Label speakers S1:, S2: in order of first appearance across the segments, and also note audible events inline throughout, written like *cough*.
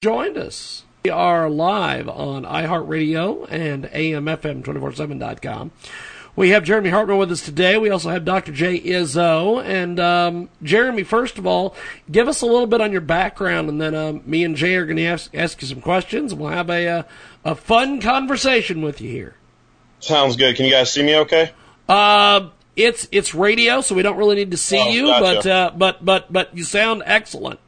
S1: joined us. We are live on iHeartRadio and AMFM247.com. We have Jeremy Hartman with us today. We also have Dr. Jay Izzo. And um, Jeremy, first of all, give us a little bit on your background, and then uh, me and Jay are going to ask, ask, you some questions, and we'll have a, a, uh, a fun conversation with you here.
S2: Sounds good. Can you guys see me okay?
S1: Uh, it's it's radio, so we don't really need to see oh, you, gotcha. but uh, but but but you sound excellent.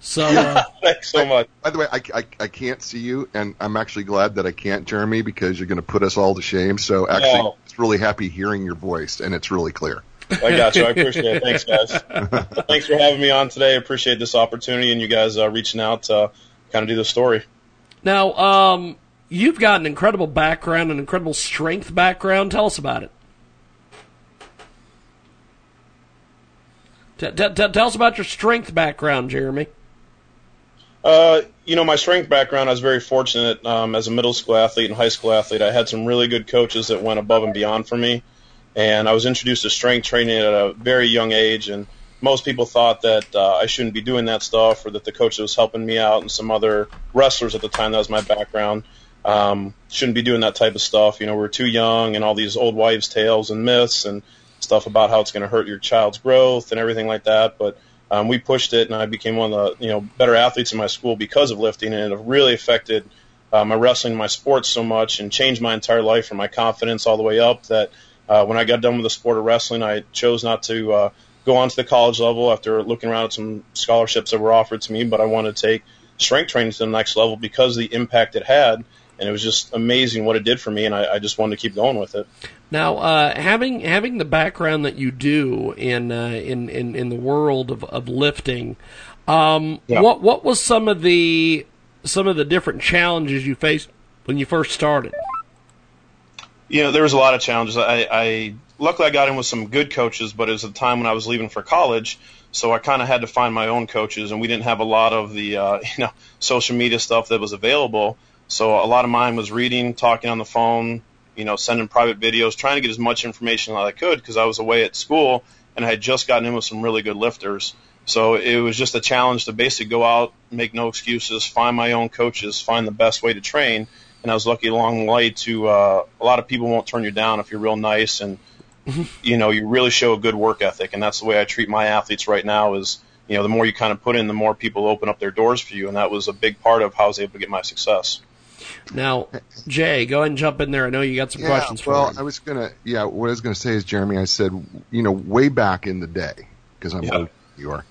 S1: So uh, *laughs*
S2: thanks so much.
S3: By the way, I, I, I can't see you, and I'm actually glad that I can't, Jeremy, because you're going to put us all to shame. So actually, no. it's really happy hearing your voice, and it's really clear.
S2: I got you. I *laughs* appreciate it. Thanks, guys. *laughs* Thanks for having me on today. I appreciate this opportunity and you guys uh, reaching out to kind of do the story.
S1: Now, um, you've got an incredible background, an incredible strength background. Tell us about it. T- t- t- tell us about your strength background, Jeremy.
S2: Uh, you know, my strength background, I was very fortunate um, as a middle school athlete and high school athlete. I had some really good coaches that went above and beyond for me. And I was introduced to strength training at a very young age. And most people thought that uh, I shouldn't be doing that stuff or that the coach that was helping me out and some other wrestlers at the time, that was my background, um, shouldn't be doing that type of stuff. You know, we're too young and all these old wives' tales and myths and stuff about how it's going to hurt your child's growth and everything like that. But um, we pushed it, and I became one of the you know better athletes in my school because of lifting, and it really affected uh, my wrestling, my sports so much, and changed my entire life from my confidence all the way up. That uh, when I got done with the sport of wrestling, I chose not to uh, go on to the college level after looking around at some scholarships that were offered to me, but I wanted to take strength training to the next level because of the impact it had and it was just amazing what it did for me, and I, I just wanted to keep going with it.
S1: Now, uh, having having the background that you do in uh, in, in in the world of, of lifting, um, yeah. what what was some of the some of the different challenges you faced when you first started?
S2: You know, there was a lot of challenges. I, I luckily I got in with some good coaches, but it was a time when I was leaving for college, so I kind of had to find my own coaches, and we didn't have a lot of the uh, *laughs* you know social media stuff that was available. So a lot of mine was reading, talking on the phone, you know, sending private videos, trying to get as much information as I could because I was away at school and I had just gotten in with some really good lifters. So it was just a challenge to basically go out, make no excuses, find my own coaches, find the best way to train. And I was lucky along the way to uh, a lot of people won't turn you down if you're real nice and *laughs* you know you really show a good work ethic. And that's the way I treat my athletes right now. Is you know the more you kind of put in, the more people open up their doors for you. And that was a big part of how I was able to get my success.
S1: Now, Jay, go ahead and jump in there. I know you got some
S3: yeah,
S1: questions for
S3: Well, I was gonna, yeah, what I was gonna say is, Jeremy, I said, you know, way back in the day, because I'm yeah. old, you are.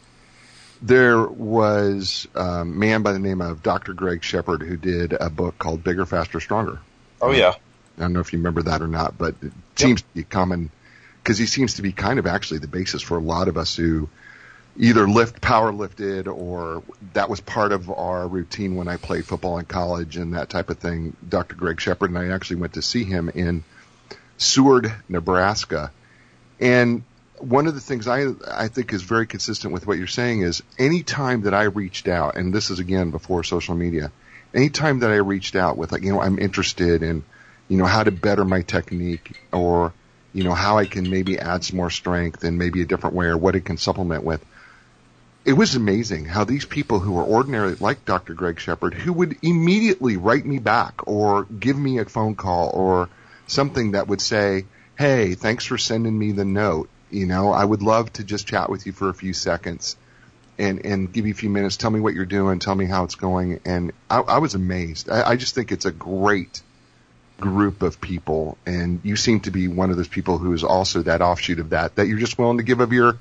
S3: There was a man by the name of Dr. Greg Shepard who did a book called Bigger, Faster, Stronger.
S2: Oh yeah.
S3: I don't know if you remember that or not, but it seems yep. to be common because he seems to be kind of actually the basis for a lot of us who either lift power lifted or that was part of our routine when I played football in college and that type of thing. Dr. Greg Shepard and I actually went to see him in Seward, Nebraska. And one of the things I I think is very consistent with what you're saying is any time that I reached out, and this is again before social media, any time that I reached out with like, you know, I'm interested in, you know, how to better my technique or, you know, how I can maybe add some more strength and maybe a different way or what it can supplement with it was amazing how these people who were ordinary, like Dr. Greg Shepard, who would immediately write me back or give me a phone call or something that would say, Hey, thanks for sending me the note. You know, I would love to just chat with you for a few seconds and, and give you a few minutes. Tell me what you're doing. Tell me how it's going. And I, I was amazed. I, I just think it's a great group of people. And you seem to be one of those people who is also that offshoot of that, that you're just willing to give of your,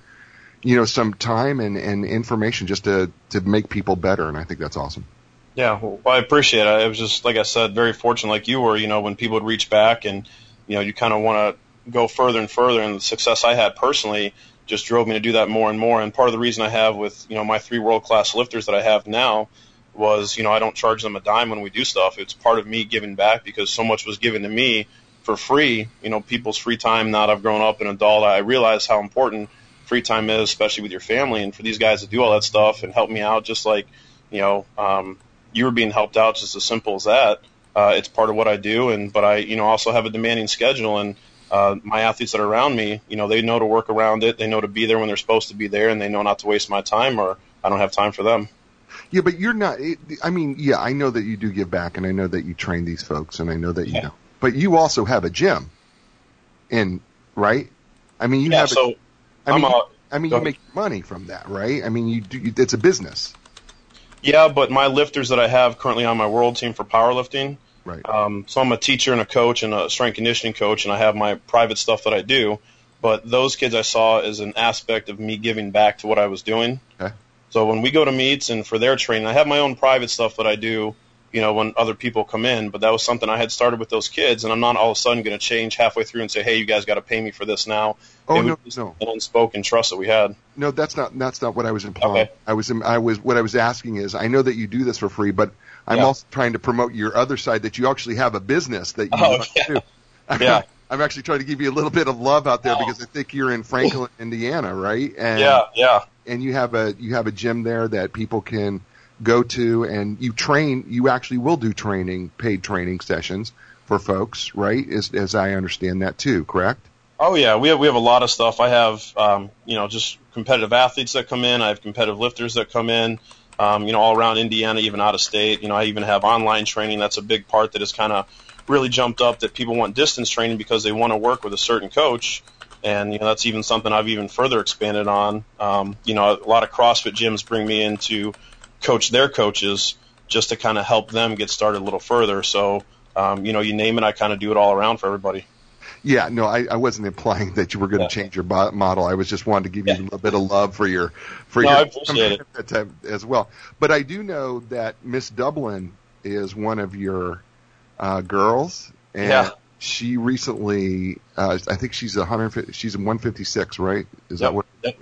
S3: you know, some time and, and information just to, to make people better. And I think that's awesome.
S2: Yeah, well, I appreciate it. I was just, like I said, very fortunate like you were, you know, when people would reach back and, you know, you kind of want to go further and further. And the success I had personally just drove me to do that more and more. And part of the reason I have with, you know, my three world class lifters that I have now was, you know, I don't charge them a dime when we do stuff. It's part of me giving back because so much was given to me for free. You know, people's free time now that I've grown up and adult, I realize how important – free time is, especially with your family. And for these guys to do all that stuff and help me out, just like you know, um, you were being helped out, just as simple as that. Uh, it's part of what I do, and but I, you know, also have a demanding schedule, and uh, my athletes that are around me, you know, they know to work around it. They know to be there when they're supposed to be there, and they know not to waste my time, or I don't have time for them.
S3: Yeah, but you're not. It, I mean, yeah, I know that you do give back, and I know that you train these folks, and I know that you
S2: Yeah.
S3: know. But you also have a gym, and right? I mean, you
S2: yeah,
S3: have.
S2: so
S3: a, I
S2: I'm
S3: mean,
S2: a
S3: I mean, you make money from that, right? I mean, you do. You, it's a business,
S2: yeah, but my lifters that I have currently on my world team for powerlifting,
S3: right?
S2: Um, so I'm a teacher and a coach and a strength conditioning coach, and I have my private stuff that I do. But those kids I saw as an aspect of me giving back to what I was doing.
S3: Okay.
S2: So when we go to meets and for their training, I have my own private stuff that I do. You know, when other people come in, but that was something I had started with those kids, and I'm not all of a sudden going to change halfway through and say, "Hey, you guys got to pay me for this now."
S3: Oh
S2: It
S3: no, no,
S2: an unspoken trust that we had.
S3: no. That's not. That's not what I was implying.
S2: Okay.
S3: I was. I was. What I was asking is, I know that you do this for free, but I'm
S2: Yeah.
S3: also trying to promote your other side that you actually have a business that you
S2: Oh, yeah.
S3: too. *laughs*
S2: Yeah. *laughs*
S3: I'm actually trying to give you a little bit of love out there
S2: Oh.
S3: because I think you're in Franklin, Indiana, right? And,
S2: Yeah, yeah.
S3: And you have a you have a gym there that people can go to, and you train. You actually will do training, paid training sessions for folks, right? As as I understand that too, correct?
S2: Oh yeah, we have we have a lot of stuff. I have um, you know just competitive athletes that come in. I have competitive lifters that come in. Um, you know all around Indiana, even out of state. You know I even have online training. That's a big part that has kind of really jumped up. That people want distance training because they want to work with a certain coach. And you know that's even something I've even further expanded on. Um, you know a lot of CrossFit gyms bring me in to coach their coaches just to kind of help them get started a little further. So um, you know you name it, I kind of do it all around for everybody.
S3: Yeah, no, I, I wasn't implying that you were going to
S2: Yeah.
S3: change your model. I was just wanting to give you
S2: Yeah.
S3: a little bit of love for your for
S2: No,
S3: your
S2: I appreciate it.
S3: time as well. But I do know that Miss Dublin is one of your uh, girls, and
S2: Yeah.
S3: she recently, uh, I think she's a hundred. She's in one fifty six, right? Is that what?
S2: yep.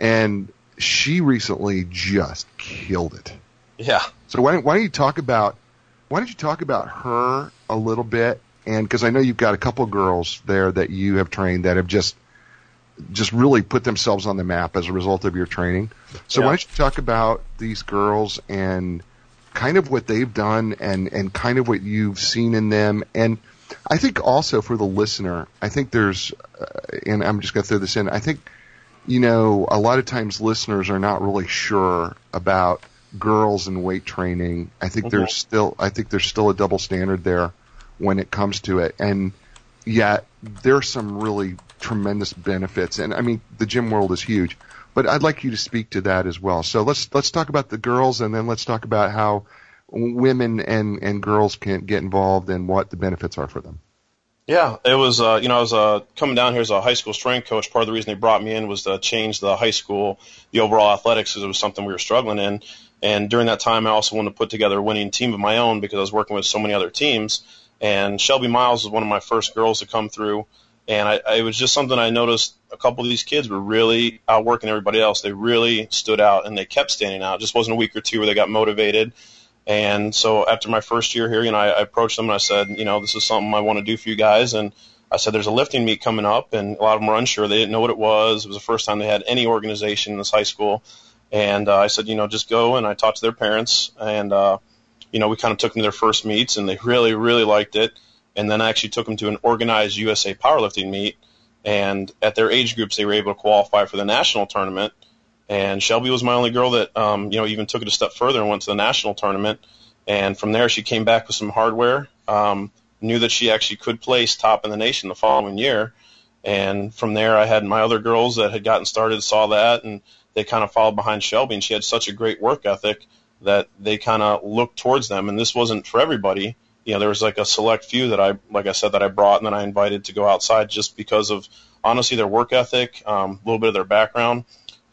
S3: And she recently just killed it.
S2: Yeah.
S3: So why don't, why don't you talk about why don't you talk about her a little bit? And because I know you've got a couple girls there that you have trained that have just just really put themselves on the map as a result of your training. So
S2: Yeah.
S3: why don't you talk about these girls and kind of what they've done and and kind of what you've seen in them and I think also for the listener, I think there's, uh, and I'm just going to throw this in. I think, you know, a lot of times listeners are not really sure about girls and weight training. I think there's still, I think there's still a double standard there when it comes to it. And yet there's some really tremendous benefits. And I mean, the gym world is huge, but I'd like you to speak to that as well. So let's, let's talk about the girls and then let's talk about how women and, and girls can get involved and what the benefits are for them.
S2: Yeah, it was. Uh, you know, I was uh, coming down here as a high school strength coach. Part of the reason they brought me in was to change the high school, the overall athletics, because it was something we were struggling in. And during that time, I also wanted to put together a winning team of my own because I was working with so many other teams. And Shelby Miles was one of my first girls to come through. And I, I, it was just something I noticed. A couple of these kids were really outworking everybody else. They really stood out, and they kept standing out. It just wasn't a week or two where they got motivated. And so after my first year here, you know, I, I approached them and I said, you know, this is something I want to do for you guys. And I said, there's a lifting meet coming up, and a lot of them were unsure. They didn't know what it was. It was the first time they had any organization in this high school. And uh, I said, you know, just go. And I talked to their parents, and uh, you know, we kind of took them to their first meets, and they really, really liked it. And then I actually took them to an organized USA powerlifting meet, and at their age groups, they were able to qualify for the national tournament. And Shelby was my only girl that, um, you know, even took it a step further and went to the national tournament. And from there, she came back with some hardware. Um, knew that she actually could place top in the nation the following year. And from there, I had my other girls that had gotten started, saw that, and they kind of followed behind Shelby. And she had such a great work ethic that they kind of looked towards them. And this wasn't for everybody. You know, there was like a select few that I, like I said, that I brought and then I invited to go outside just because of honestly their work ethic, um, a little bit of their background.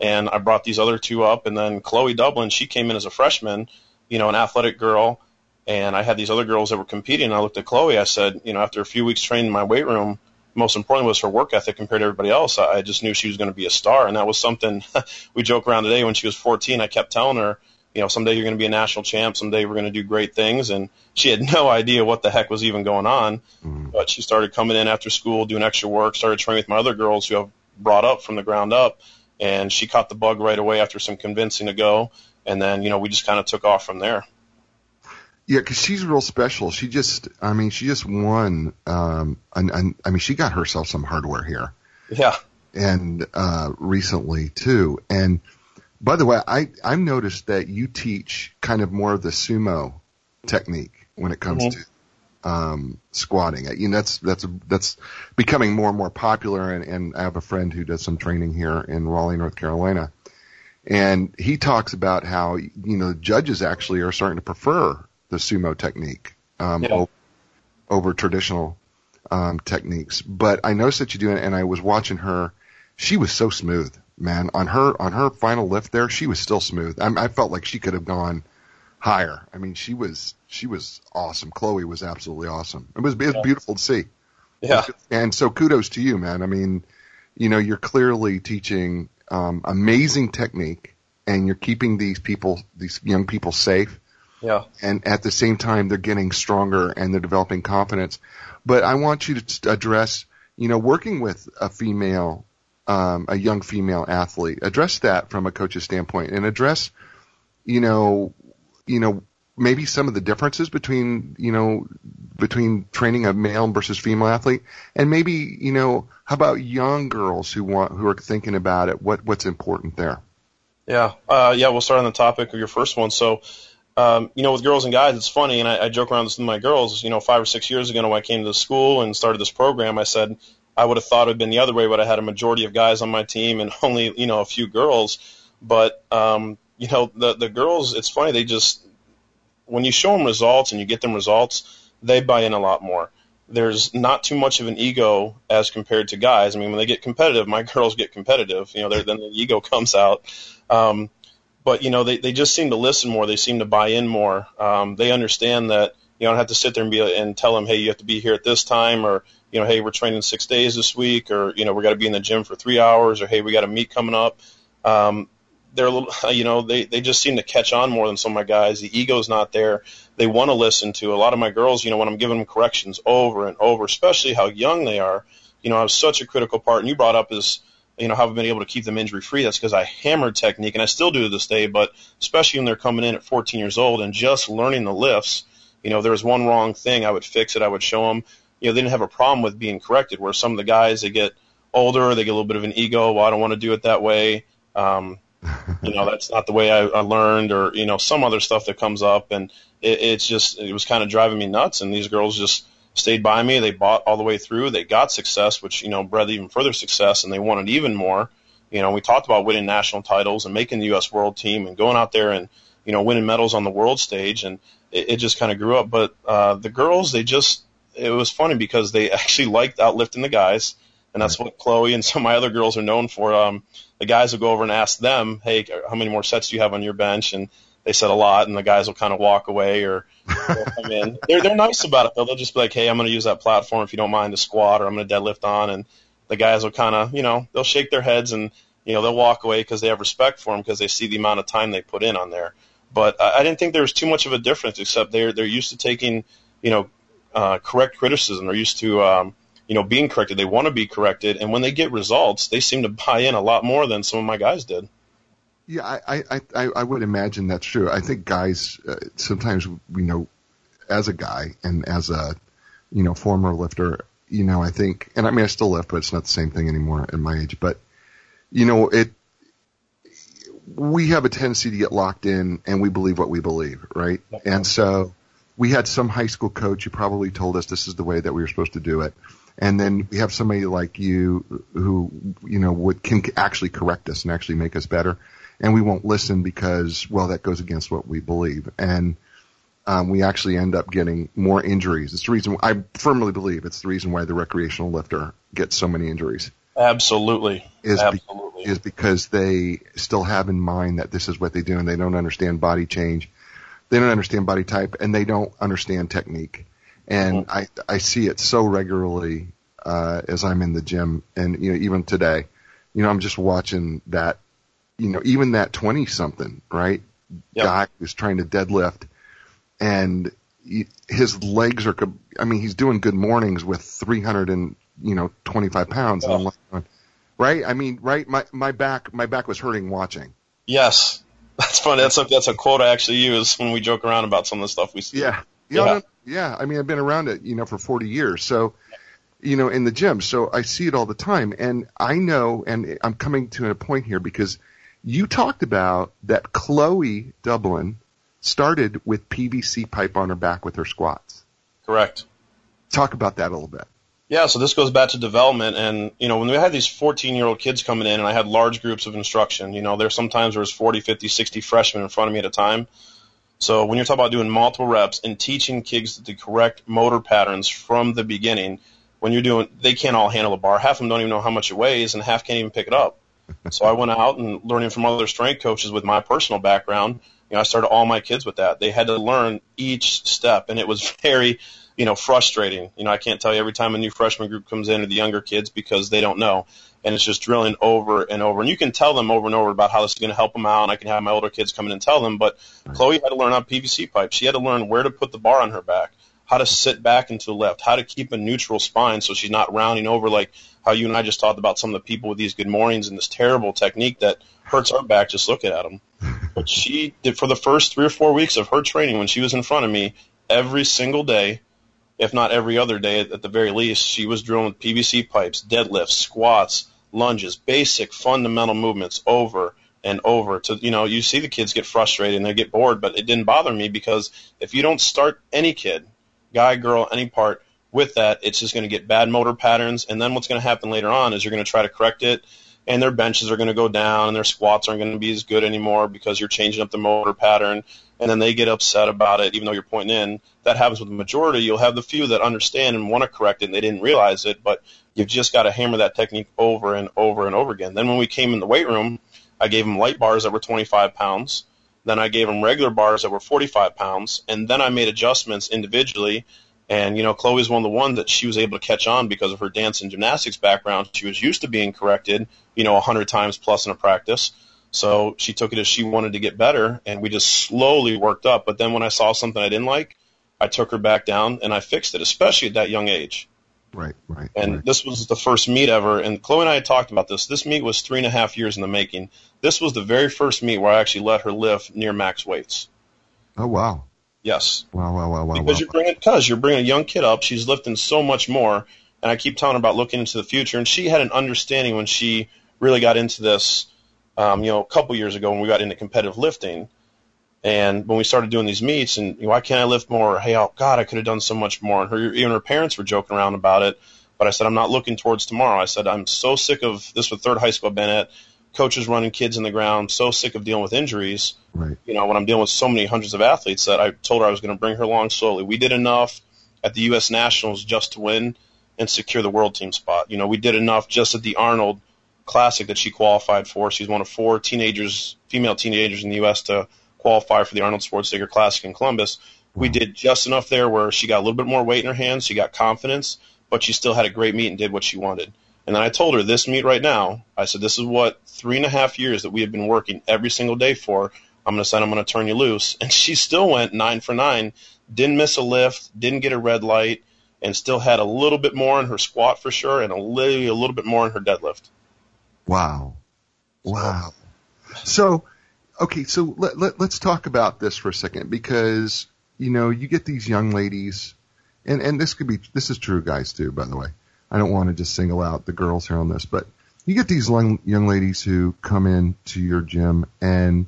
S2: And I brought these other two up. And then Chloe Dublin, she came in as a freshman, you know, an athletic girl. And I had these other girls that were competing. And I looked at Chloe. I said, you know, after a few weeks training in my weight room, most important was her work ethic compared to everybody else. I I just knew she was going to be a star. And that was something *laughs* we joke around today. When she was 14, I kept telling her, you know, someday you're going to be a national champ. Someday we're going to do great things. And she had *laughs* no idea what the heck was even going on. Mm-hmm. But she started coming in after school, doing extra work, started training with my other girls who I've brought up from the ground up. And she caught the bug right away after some convincing to go. And then, you know, we just kind of took off from there.
S3: Yeah, because she's real special. She just, I mean, she just won. Um, an, an, I mean, she got herself some hardware here,
S2: Yeah.
S3: and uh, recently too. And By the way, I I've noticed that you teach kind of more of the sumo technique when it comes
S2: Mhm.
S3: to um, squatting. You know, that's that's that's becoming more and more popular. And, and I have a friend who does some training here in Raleigh, North Carolina, and he talks about how you know judges actually are starting to prefer the sumo technique um,
S2: Yeah.
S3: o- over traditional um, techniques. But I noticed that you do it, and I was watching her. She was so smooth, man. On her on her final lift there, she was still smooth. I, I felt like she could have gone higher. I mean, she was she was awesome. Chloe was absolutely awesome. It was, it was
S2: Yeah.
S3: beautiful to see.
S2: Yeah.
S3: And so kudos to you, man. I mean, you know, you're clearly teaching um, amazing technique, and you're keeping these people, these young people, safe.
S2: Yeah.
S3: And at the same time, they're getting stronger and they're developing confidence. But I want you to address, you know, working with a female, um, a young female athlete. Address that from a coach's standpoint, and address, you know, you know, maybe some of the differences between, you know, between training a male versus female athlete, and maybe, you know, how about young girls who want who are thinking about it? What what's important there?
S2: Yeah, uh, yeah. We'll start on the topic of your first one. So, um, you know, with girls and guys, it's funny, and I, I joke around this with my girls. You know, five or six years ago, when I came to the school and started this program, I said I would have thought it had been the other way, but I had a majority of guys on my team and *laughs* only you know a few girls. But um, you know, the the girls, it's funny. They just when you show them results and you get them results, they buy in a lot more. There's not too much of an ego as compared to guys. I mean, when they get competitive, my *laughs* girls get competitive. You know, then the ego comes out. Um, but you know, they they just seem to listen more. They seem to buy in more. Um, they understand that you don't have to sit there and be and tell them, hey, you have to be here at this time, or you know, hey, we're training six days this week, or you know, we got to be in the gym for three hours, or hey, we got a meet coming up. Um, they're a little, *laughs* you know, they they just seem to catch on more than some of my guys. The ego's not there. They want to listen to a lot of my girls. You know, when I'm giving them corrections over and over, especially how young they are. You know, I was such a critical part, and you brought up is you know, how I've been able to keep them injury free. That's because I hammered technique, and I still do to this day. But especially when they're coming in at 14 years old and just learning the lifts, you know, if there was one wrong thing, I would fix it. I would show them. You know, they didn't have a problem with being corrected. Where some of the guys they get older, they get a little bit of an ego. Well, I don't want to do it that way. Um, *laughs* you know, that's not the way I, I learned, or you know, some other stuff that comes up, and it, it's just it was kind of driving me nuts. And these girls just stayed by me. They bought all the way through. They got success, which you know bred even further success, and they wanted even more. You know, we talked about winning national titles and making the U.S. World Team and going out there and you know winning medals on the world stage, and it, it just kind of grew up. But uh, the girls, they just it was funny because they *laughs* actually liked outlifting the guys, and that's what Chloe and some of my other girls are known for. Um, the guys will go over and ask them, "Hey, how many more sets do you have on your bench?" and they said a lot, and the guys will kind of walk away or come in. *laughs* They're they're nice about it though. They'll just be like, "Hey, I'm going to use that platform if you don't mind to squat, or I'm going to deadlift on." And the guys will kind of, you know, they'll shake their heads and you know they'll walk away because they have respect for them because they see the amount of time they put in on there. But I, I didn't think there was too much of a difference, except they're they're used to taking, you know, uh, correct criticism. They're used to. Um, you know, being corrected. They want to be corrected, and when they get results, they seem to buy in a lot more than some of my guys did.
S3: Yeah, I, I, I, I would imagine that's true. I think guys uh, sometimes you know, as a guy and as a you know former lifter, you know, I think, and I mean I still lift, but it's not the same thing anymore at my age. But you know, it we have a tendency to get locked in, and we believe what we believe, right? And so we had some high school coach who probably told us this is the way that we were supposed to do it. And then we have somebody like you who, you know, would, can actually correct us and actually make us better and we won't listen because, well, that goes against what we believe. And um, we actually end up getting more injuries. It's the reason I firmly believe it's the reason why the recreational lifter gets so many injuries.
S2: Absolutely,
S3: Is be-
S2: absolutely.
S3: is because they still have in mind that this is what they do and they don't understand body change. They don't understand body type and they don't understand technique. And I, I see it so regularly, uh, as I'm in the gym and, you know, even today, you know, I'm just watching that, you know, even that 20 something, right?
S2: Yep.
S3: Guy who's trying to deadlift and he, his legs are, I mean, he's doing good mornings with 300 and, you know, 25 pounds. And I'm like, right? I mean, right? My, my back, my back was hurting watching.
S2: Yes, that's funny. That's a that's a quote I actually use when we joke around about some of the stuff we see.
S3: Yeah.
S2: Yeah.
S3: Yeah. yeah. I mean, I've been around it, you know, for 40 years. So, you know, in the gym. So I see it all the time. And I know, and I'm coming to a point here because You talked about that Chloe Dublin started with PVC pipe on her back with her squats.
S2: Correct.
S3: Talk about that a little bit.
S2: Yeah, so this goes back to development, and you know when we had these 14-year-old kids coming in, and I had large groups of instruction. You know, there's sometimes there was 40, 50, 60 freshmen in front of me at a time. So when you're talking about doing multiple reps and teaching kids the correct motor patterns from the beginning, when you're doing, they can't all handle a bar. Half of them don't even know how much it weighs, and half can't even pick it up. *laughs* so I went out and learning from other strength coaches with my personal background. You know, I started all my kids with that. They had to learn each step, and it was *laughs* very you know, frustrating. You know, I can't tell you every time a new freshman group comes in or the younger kids because they don't know. And it's just drilling over and over. And you can tell them over and over about how this is going to help them out. And I can have my older kids come in and tell them. But. Chloe had to learn on PVC pipe. She had to learn where to put the bar on her back, how to sit back into the left, how to keep a neutral spine so she's not rounding over like how you and I just talked about some of the people with these good mornings and this terrible technique that hurts our back just looking at them. *laughs* But she did for the first three or four weeks of her training when she was in front of me every single day if not every other day at the very least, she was drilling with PVC pipes, deadlifts, squats, lunges, basic fundamental movements over and over to you know you see the kids get frustrated and they get bored but it didn't bother me because if you don't start any kid guy girl any part with that it's just going to get bad motor patterns. And then what's going to happen later on is you're going to try to correct it and their benches are going to go down and their squats aren't going to be as good anymore because you're changing up the motor pattern and then they get upset about it, even though you're pointing in. That happens with the majority. You'll have the few that understand and want to correct it, and they didn't realize it, but you've just got to hammer that technique over and over and over again. Then when we came in the weight room, I gave them light bars that were 25 pounds. Then I gave them regular bars that were 45 pounds, and then I made adjustments individually. And you know, Chloe's one of the ones that she was able to catch on because of her dance and gymnastics background. She was used to being corrected, you know, a 100 times plus in a practice. So she took it as she wanted to get better, and we just slowly worked up. But then when I saw something I didn't like, I took her back down and I fixed it, especially at that young age.
S3: Right, right.
S2: And
S3: right.
S2: this was the first meet ever. And Chloe and I had talked about this. This meet was three and a half years in the making. This was the very first meet where I actually let her lift near max weights.
S3: Oh wow.
S2: Yes.
S3: Wow, wow, wow, wow.
S2: Because
S3: wow.
S2: you're bringing, because you're bringing a young kid up. She's lifting so much more. And I keep telling her about looking into the future. And she had an understanding when she really got into this um, you know, a couple years ago when we got into competitive lifting. And when we started doing these meets, and you know, why can't I lift more? Hey, oh God, I could have done so much more. And her, even her parents were joking around about it. But I said, I'm not looking towards tomorrow. I said, I'm so sick of this with third high school I've been at, coaches running kids in the ground, so sick of dealing with injuries.
S3: Right.
S2: You know, when I'm dealing with so many hundreds of athletes that I told her I was going to bring her along slowly. We did enough at the U.S. Nationals just to win and secure the world team spot. You know, we did enough just at the Arnold Classic that she qualified for. She's one of four teenagers, female teenagers in the U.S. to qualify for the Arnold Schwarzenegger Classic in Columbus. We did just enough there where she got a little bit more weight in her hands, she got confidence, but she still had a great meet and did what she wanted. And then I told her this meet right now. I said, this is what three and a half years that we have been working every single day for. I'm going to say I'm going to turn you loose. *laughs* And she still went nine for nine, didn't miss a lift, didn't get a red light, and still had a little bit more in her squat for sure, and a little, a little bit more in her deadlift.
S3: Wow. Wow. So, okay, so let, let, let's talk about this for a second because, you know, you get these young ladies, and, and this could be, this is true guys too, by the way. I don't want to just single out the girls here on this, but you get these young, young ladies who come in to your gym and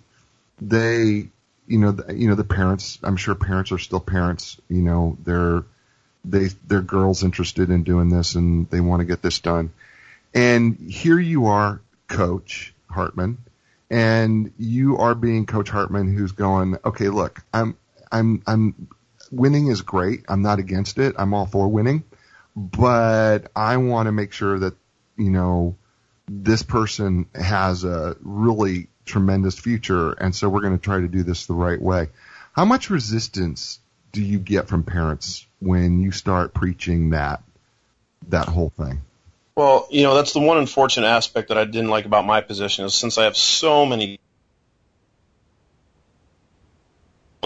S3: they, you know, the, you know, the parents, I'm sure parents are still parents, you know, they're, they, they're girls interested in doing this and they want to get this done and here you are, Coach Hartman, and you are being Coach Hartman who's going, okay, look, I'm, I'm, I'm, winning is great. I'm not against it. I'm all for winning, but I want to make sure that, you know, this person has a really tremendous future. And so we're going to try to do this the right way. How much resistance do you get from parents when you start preaching that, that whole thing?
S2: Well, you know, that's the one unfortunate aspect that I didn't like about my position is since I have so many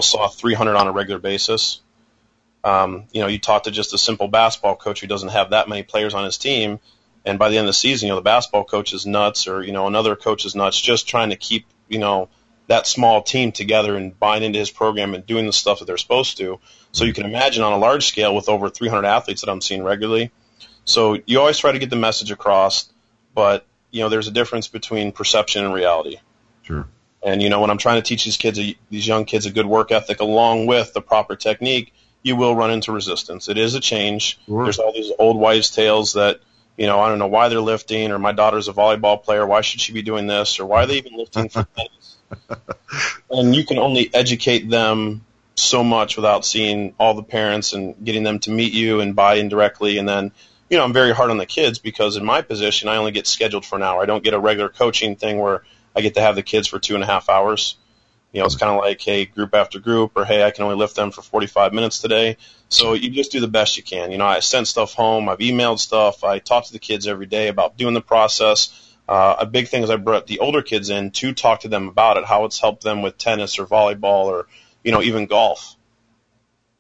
S2: saw 300 on a regular basis. Um, you know, you talk to just a simple basketball coach who doesn't have that many players on his team, and by the end of the season, you know, the basketball coach is nuts, or you know, another coach is nuts, just trying to keep you know that small team together and buying into his program and doing the stuff that they're supposed to. So you can imagine on a large scale with over 300 athletes that I'm seeing regularly so you always try to get the message across, but you know there's a difference between perception and reality.
S3: Sure.
S2: And you know, when I'm trying to teach these kids, these young kids, a good work ethic along with the proper technique, you will run into resistance. It is a change. Sure. There's all these old wives' tales that you know, I don't know why they're lifting, or my daughter's a volleyball player. Why should she be doing this, or why are they even lifting for *laughs* tennis? and you can only educate them so much without seeing all the parents and getting them to meet you and buy in directly. And then, you know, I'm very hard on the kids because in my position, I only get scheduled for an hour. I don't get a regular coaching thing where I get to have the kids for two and a half hours. You know, it's kind of like, hey, group after group, or hey, I can only lift them for 45 minutes today. So you just do the best you can. You know, I sent stuff home, I've emailed stuff, I talk to the kids every day about doing the process. Uh, a big thing is I brought the older kids in to talk to them about it, how it's helped them with tennis or volleyball or, you know, even golf.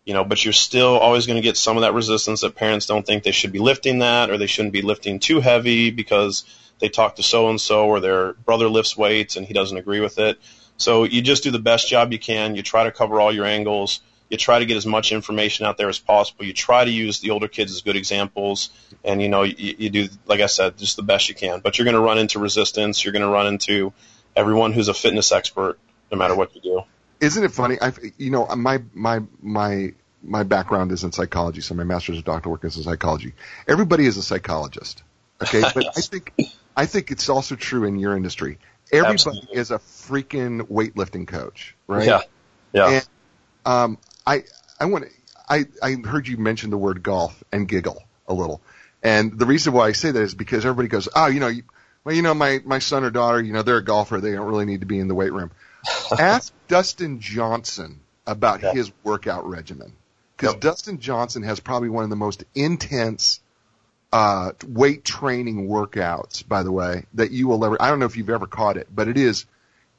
S2: You know, but you're still always going to get some of that resistance that parents don't think they should be lifting that or they shouldn't be lifting too heavy because they talk to so and so or their brother lifts weights and he doesn't agree with it. So you just do the best job you can. You try to cover all your angles. You try to get as much information out there as possible. You try to use the older kids as good examples, and you know you, you do, like I said, just the best you can. But you're going to run into resistance. You're going to run into everyone who's a fitness expert, no matter what you do.
S3: Isn't it funny? I, you know, my my my my background is in psychology, so my master's of doctoral work is in psychology. Everybody is a psychologist, okay? *laughs* But yes. I think I think it's also true in your industry everybody Absolutely. is a freaking weightlifting coach, right?
S2: Yeah, yeah.
S3: And, um, I I want to. I I heard you mention the word golf and giggle a little, and the reason why I say that is because everybody goes, oh, you know, you, well, you know, my my son or daughter, you know, they're a golfer, they don't really need to be in the weight room. *laughs* Ask Dustin Johnson about yeah. his workout regimen, because yep. Dustin Johnson has probably one of the most intense uh, weight training workouts, by the way, that you will ever. I don't know if you've ever caught it, but it is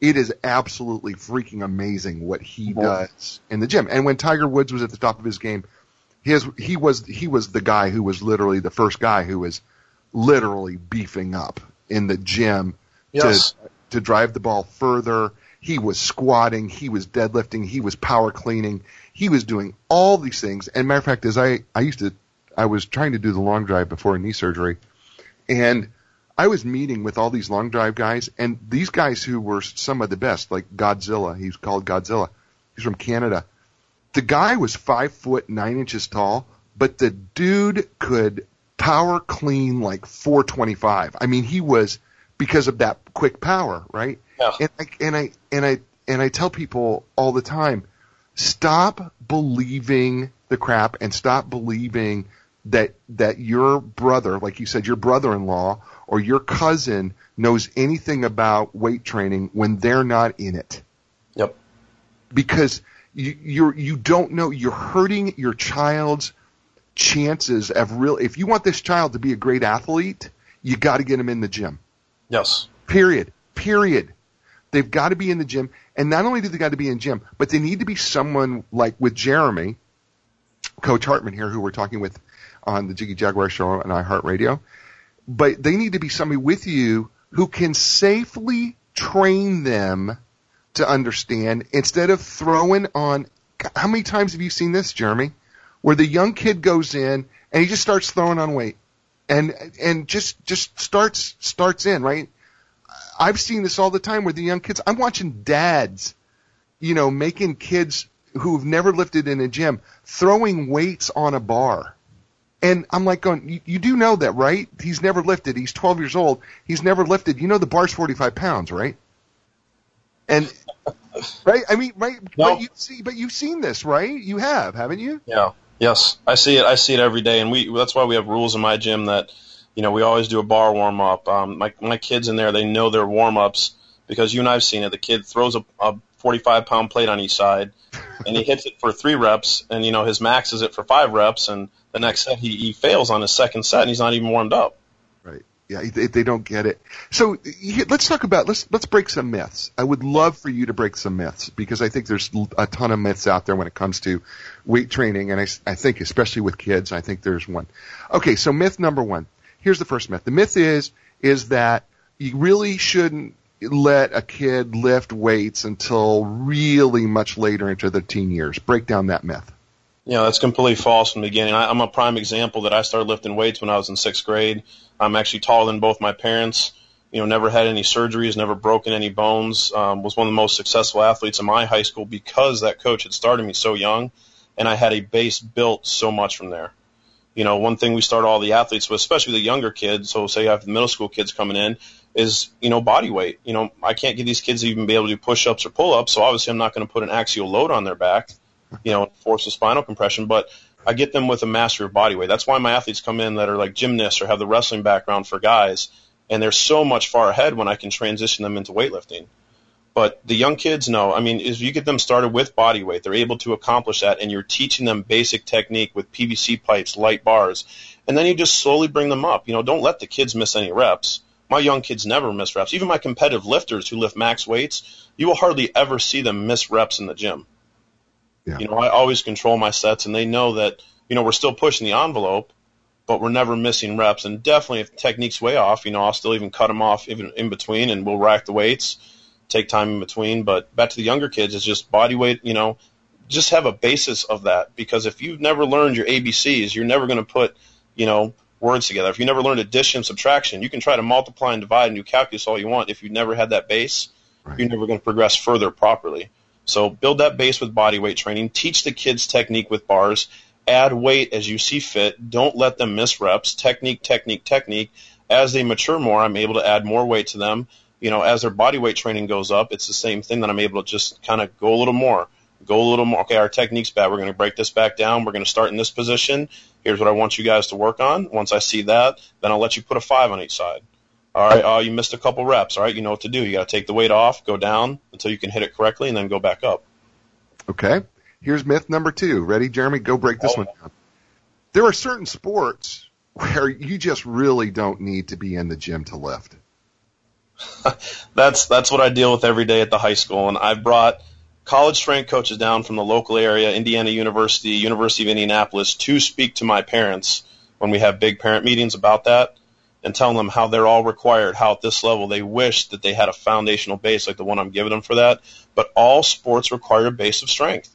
S3: it is absolutely freaking amazing what he does in the gym. And when Tiger Woods was at the top of his game, his he was he was the guy who was literally the first guy who was literally beefing up in the gym yes. to to drive the ball further. He was squatting, he was deadlifting, he was power cleaning, he was doing all these things. And matter of fact, as I I used to I was trying to do the long drive before knee surgery, and I was meeting with all these long drive guys, and these guys who were some of the best, like Godzilla. He's called Godzilla. He's from Canada. The guy was five foot nine inches tall, but the dude could power clean like 425. I mean, he was because of that quick power, right?
S2: Yeah.
S3: And I and I and I and I tell people all the time, stop believing the crap and stop believing that that your brother, like you said, your brother-in-law or your cousin knows anything about weight training when they're not in it.
S2: Yep.
S3: Because you you're you don't know you're hurting your child's chances of real if you want this child to be a great athlete, you got to get him in the gym.
S2: Yes.
S3: Period. Period. They've got to be in the gym, and not only do they got to be in gym, but they need to be someone like with Jeremy, Coach Hartman here, who we're talking with on the Jiggy Jaguar show on iHeartRadio. But they need to be somebody with you who can safely train them to understand instead of throwing on. How many times have you seen this, Jeremy? Where the young kid goes in and he just starts throwing on weight and and just just starts starts in right. I've seen this all the time where the young kids. I'm watching dads, you know, making kids who've never lifted in a gym throwing weights on a bar and I'm like going, you, you do know that, right? He's never lifted. He's 12 years old. He's never lifted. You know the bar's 45 pounds, right? And right, I mean, right? No. But you see, but you've seen this, right? You have, haven't you?
S2: Yeah. Yes, I see it. I see it every day, and we. That's why we have rules in my gym that, you know, we always do a bar warm up. Um, my my kids in there, they know their warm ups because you and I've seen it. The kid throws a, a 45 pound plate on each side, and he hits it for three reps, and you know his max is it for five reps, and the next set he, he fails on his second set, and he's not even warmed up.
S3: Right. Yeah, they, they don't get it. So let's talk about let's let's break some myths. I would love for you to break some myths because I think there's a ton of myths out there when it comes to weight training, and I, I think especially with kids, I think there's one. Okay, so myth number one. Here's the first myth. The myth is is that you really shouldn't let a kid lift weights until really much later into the teen years. Break down that myth.
S2: You know, that's completely false from the beginning. I, I'm a prime example that I started lifting weights when I was in sixth grade. I'm actually taller than both my parents. you know, never had any surgeries, never broken any bones, um, was one of the most successful athletes in my high school because that coach had started me so young and I had a base built so much from there. You know, one thing we start all the athletes with, especially the younger kids, so say I have the middle school kids coming in, is, you know, body weight. You know, I can't get these kids to even be able to do push ups or pull ups, so obviously I'm not going to put an axial load on their back, you know, force a spinal compression, but I get them with a mastery of body weight. That's why my athletes come in that are like gymnasts or have the wrestling background for guys and they're so much far ahead when I can transition them into weightlifting. But the young kids know, I mean, if you get them started with body weight, they're able to accomplish that, and you're teaching them basic technique with PVC pipes, light bars, and then you just slowly bring them up. You know, don't let the kids miss any reps. My young kids never miss reps. Even my competitive lifters who lift max weights, you will hardly ever see them miss reps in the gym. Yeah. You know, I always control my sets, and they know that, you know, we're still pushing the envelope, but we're never missing reps. And definitely, if technique's way off, you know, I'll still even cut them off even in between, and we'll rack the weights, take time in between. But back to the younger kids, it's just body weight. You know, just have a basis of that because if you've never learned your ABCs, you're never going to put, you know, words together. If you never learned addition subtraction, you can try to multiply and divide and do calculus all you want. If you never had that base, right. you're never going to progress further properly. So build that base with body weight training. Teach the kids technique with bars add weight as you see fit. Don't let them miss reps. Technique, technique, technique. As they mature more, I'm able to add more weight to them. You know, as their body weight training goes up, it's the same thing that I'm able to just kind of go a little more, go a little more. Okay, our technique's bad. We're going to break this back down. We're going to start in this position. Here's what I want you guys to work on. Once I see that, then I'll let you put a five on each side. All right, oh, you missed a couple reps. All right, you know what to do. You got to take the weight off, go down until you can hit it correctly, and then go back up.
S3: Okay. Here's myth number two. Ready, Jeremy? Go break this oh. one down. There are certain sports where you just really don't need to be in the gym to lift. *laughs*
S2: that's that's what I deal with every day at the high school, and I've brought college strength coaches down from the local area, Indiana University, University of Indianapolis, to speak to my parents when we have big parent meetings about that, and telling them how they're all required, how at this level they wish that they had a foundational base like the one I'm giving them for that. But all sports require a base of strength.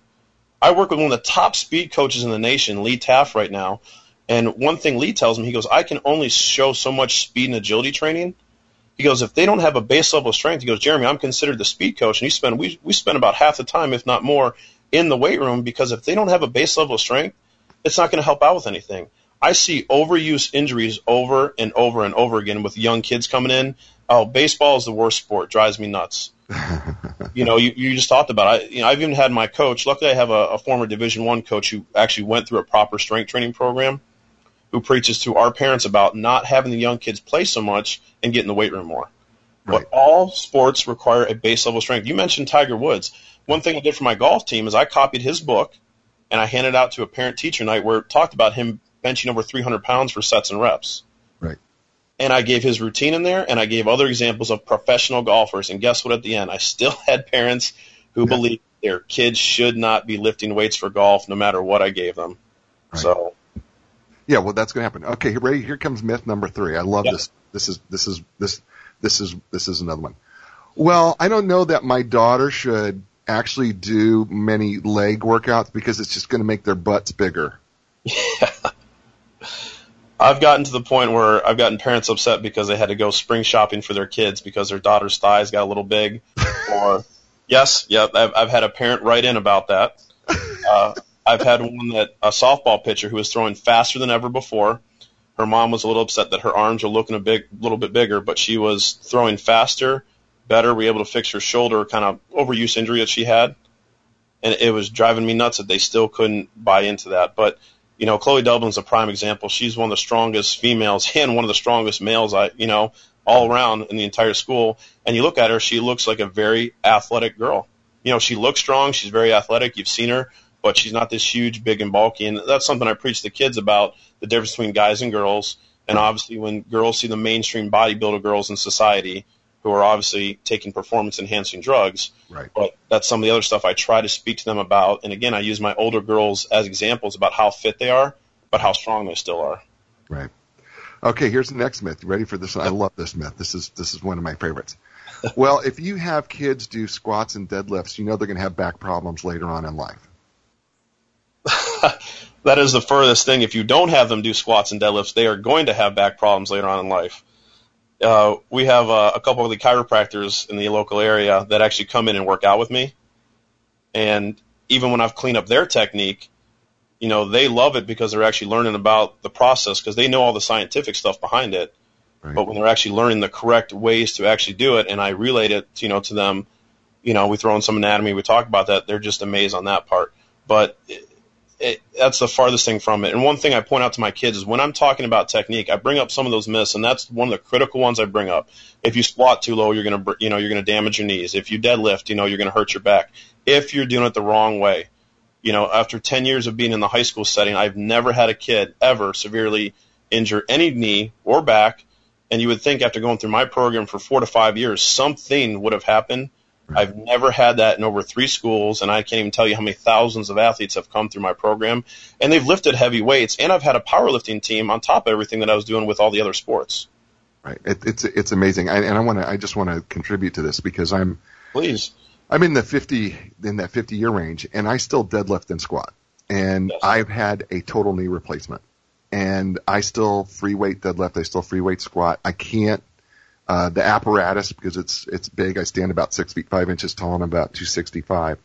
S2: I work with one of the top speed coaches in the nation, Lee Taft, right now. And one thing Lee tells me, he goes, I can only show so much speed and agility training. He goes, if they don't have a base level of strength, he goes, Jeremy, I'm considered the speed coach, and you spend we we spend about half the time, if not more, in the weight room because if they don't have a base level of strength, it's not going to help out with anything. I see overuse injuries over and over and over again with young kids coming in. Oh, baseball is the worst sport. Drives me nuts. *laughs* you know, you, you just talked about. It. I, you know, I've even had my coach. Luckily, I have a, a former Division One coach who actually went through a proper strength training program, who preaches to our parents about not having the young kids play so much and get in the weight room more. Right. But all sports require a base level strength. You mentioned Tiger Woods. One thing I did for my golf team is I copied his book and I handed out to a parent teacher night where it talked about him benching over 300 pounds for sets and reps Right. and I gave his routine in there, and I gave other examples of professional golfers. And guess what? At the end, I still *laughs* had parents who yeah. believed their kids should not be lifting weights for golf, no matter what I gave them. Right. So,
S3: yeah, well, that's going to happen. Okay, ready? Here comes myth number three. I love this. This is this is this this is this is another one. Well, I don't know that my daughter should actually do many leg workouts because it's just going to make their butts bigger.
S2: Yeah. *laughs* I've gotten to the point where I've gotten parents upset because they had to go spring shopping for their kids because their daughter's thighs got a little big. *laughs* or yes, yep, I've, I've had a parent write in about that. Uh, I've had one that a softball pitcher who was throwing faster than ever before. Her mom was a little upset that her arms were looking a big, little bit bigger, but she was throwing faster, better. We were able to fix her shoulder kind of overuse injury that she had, and it was driving me nuts that they still couldn't buy into that. But you know, Chloe Dublin's a prime example. She's one of the strongest females *laughs* and one of the strongest males I, you know, all around in the entire school. And you look at her, she looks like a very athletic girl. You know, she looks strong. She's very athletic. You've seen her, but she's not this huge, big, and bulky. And that's something I preach to kids about the difference between guys and girls. And obviously, when girls see the mainstream bodybuilder girls in society, who are obviously taking performance enhancing drugs.
S3: Right.
S2: But that's some of the other stuff I try to speak to them about. And again, I use my older girls as examples about how fit they are, but how strong they still are.
S3: Right. Okay, here's the next myth. You ready for this? I love this myth. This is this is one of my favorites. *laughs* well, if you have kids do squats and deadlifts, you know they're going to have back problems later on in life. *laughs*
S2: that is the furthest thing. If you don't have them do squats and deadlifts, they are going to have back problems later on in life uh, we have uh, a couple of the chiropractors in the local area that actually come in and work out with me. And even when I've cleaned up their technique, you know, they love it because they're actually learning about the process because they know all the scientific stuff behind it. Right. But when they're actually learning the correct ways to actually do it, and I relate it, you know, to them, you know, we throw in some anatomy, we talk about that, they're just amazed on that part. But it, that's the farthest thing from it. And one thing I point out to my kids is when I'm talking about technique, I bring up some of those myths, and that's one of the critical ones I bring up. If you squat too low, you're gonna, you know, you're gonna damage your knees. If you deadlift, you know, you're gonna hurt your back. If you're doing it the wrong way, you know, after 10 years of being in the high school setting, I've never had a kid ever severely injure any knee or back. And you would think after going through my program for four to five years, something would have happened. I've never had that in over three schools, and I can't even tell you how many thousands of athletes have come through my program. And they've lifted heavy weights, and I've had a powerlifting team on top of everything that I was doing with all the other sports.
S3: Right. It, it's it's amazing, I, and I want to. I just want to contribute to this because I'm.
S2: Please.
S3: I'm in the 50 in that 50 year range, and I still deadlift and squat, and yes. I've had a total knee replacement, and I still free weight deadlift, I still free weight squat. I can't uh, the apparatus because it's it's big. I stand about six feet five inches tall and I'm about 265,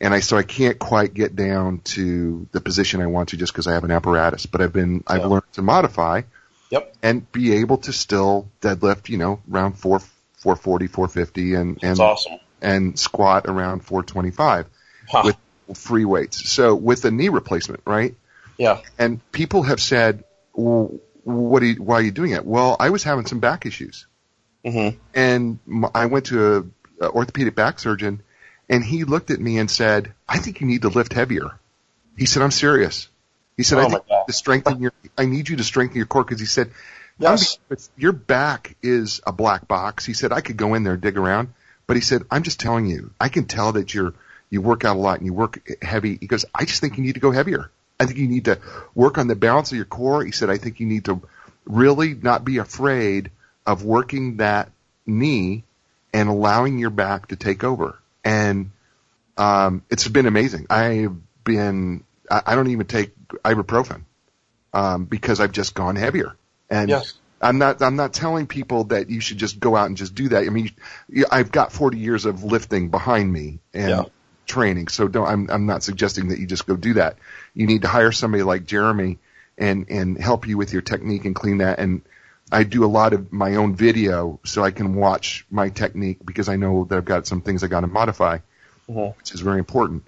S3: and I so I can't quite get down to the position I want to just because I have an apparatus. But I've been I've learned to modify.
S2: Yep.
S3: And be able to still deadlift, you know, around four 440, 450, and and
S2: awesome
S3: and squat around 425 huh. with free weights. So with a knee replacement, right?
S2: Yeah.
S3: And people have said, well, what are you, why are you doing it? Well, I was having some back issues.
S2: Mm-hmm.
S3: And I went to a, a orthopedic back surgeon and he looked at me and said, I think you need to lift heavier. He said, I'm serious. He said, oh I think to strengthen your, I need you to strengthen your core because he said,
S2: yes.
S3: your back is a black box. He said, I could go in there and dig around. But he said, I'm just telling you, I can tell that you're, you work out a lot and you work heavy. He goes, I just think you need to go heavier. I think you need to work on the balance of your core. He said, I think you need to really not be afraid of working that knee and allowing your back to take over. And, um, it's been amazing. I've been, I, I don't even take ibuprofen, um, because I've just gone heavier. And
S2: yes.
S3: I'm not I'm not telling people that you should just go out and just do that. I mean, I've got 40 years of lifting behind me and yeah. training, so don't I'm I'm not suggesting that you just go do that. You need to hire somebody like Jeremy and and help you with your technique and clean that and I do a lot of my own video so I can watch my technique because I know that I've got some things I got to modify,
S2: mm-hmm.
S3: which is very important.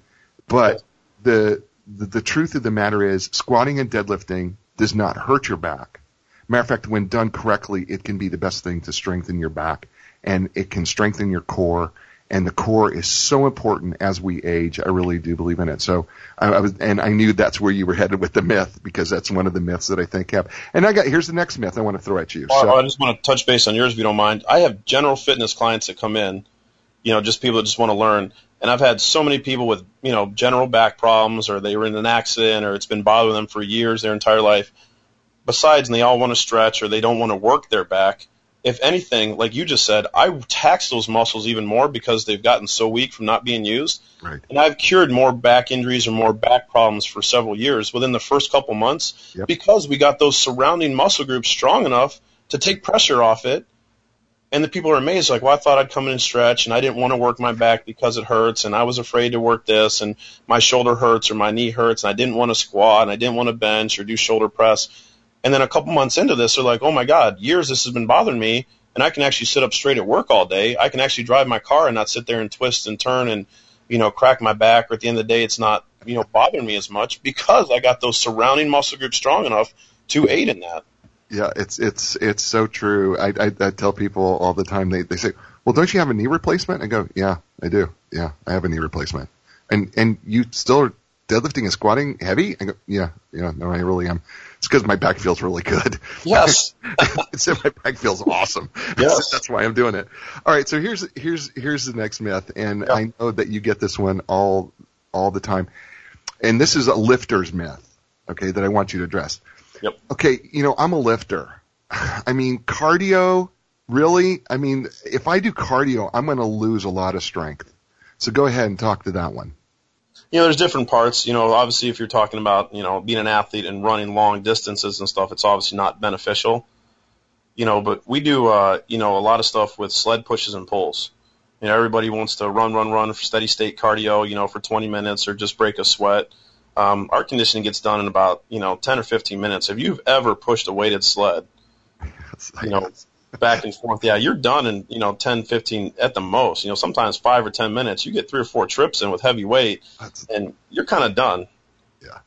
S3: But the, the the truth of the matter is squatting and deadlifting does not hurt your back Matter of fact, when done correctly, it can be the best thing to strengthen your back and it can strengthen your core. And the core is so important as we age. I really do believe in it. So I, I was, and I knew that's where you were headed with the myth because that's one of the myths that I think have. And I got here's the next myth I want to throw at you.
S2: So, I just want to touch base on yours if you don't mind. I have general fitness clients that come in, you know, just people that just want to learn. And I've had so many people with, you know, general back problems or they were in an accident or it's been bothering them for years, their entire life besides, and they all want to stretch or they don't want to work their back. If anything, like you just said, I tax those muscles even more because they've gotten so weak from not being used.
S3: Right.
S2: And I've cured more back injuries or more back problems for several years within the first couple months
S3: yep.
S2: because we got those surrounding muscle groups strong enough to take pressure off it. And the people are amazed, like, well, I thought I'd come in and stretch, and I didn't want to work my back because it hurts, and I was afraid to work this, and my shoulder hurts or my knee hurts, and I didn't want to squat, and I didn't want to bench or do shoulder press. And then a couple months into this, they're like, oh my God, years this has been bothering me, and I can actually sit up straight at work all day. I can actually drive my car and not sit there and twist and turn and, you know, crack my back. Or at the end of the day, it's not, you know, bothering me as much because I got those surrounding muscle groups strong enough to aid in that.
S3: Yeah, it's it's it's so true. I, I I tell people all the time. They they say, "Well, don't you have a knee replacement?" I go, "Yeah, I do. Yeah, I have a knee replacement." And and you still are deadlifting and squatting heavy? I go, "Yeah, yeah, no, I really am." It's because my back feels really good.
S2: Yes. *laughs*
S3: it's my back feels awesome.
S2: Yes. *laughs*
S3: That's why I'm doing it. All right. So here's, here's, here's the next myth. And yep. I know that you get this one all, all the time. And this is a lifter's myth. Okay. That I want you to address.
S2: Yep.
S3: Okay. You know, I'm a lifter. I mean, cardio, really? I mean, if I do cardio, I'm going to lose a lot of strength. So go ahead and talk to that one
S2: you know, there's different parts. You know, obviously, if you're talking about you know being an athlete and running long distances and stuff, it's obviously not beneficial. you know, but we do, uh, you know, a lot of stuff with sled pushes and pulls. You know, everybody wants to run, run, run for steady state cardio, you know, for 20 minutes or just break a sweat. Um, our conditioning gets done in about, you know, 10 or 15 minutes. If you've ever pushed a weighted sled, *laughs* you know, back and forth, yeah, you're done in, you know, 10, 15 at the most. You know, sometimes five or 10 minutes. You get three or four trips in with heavy weight
S3: That's-
S2: and you're kind of done.
S3: Yeah.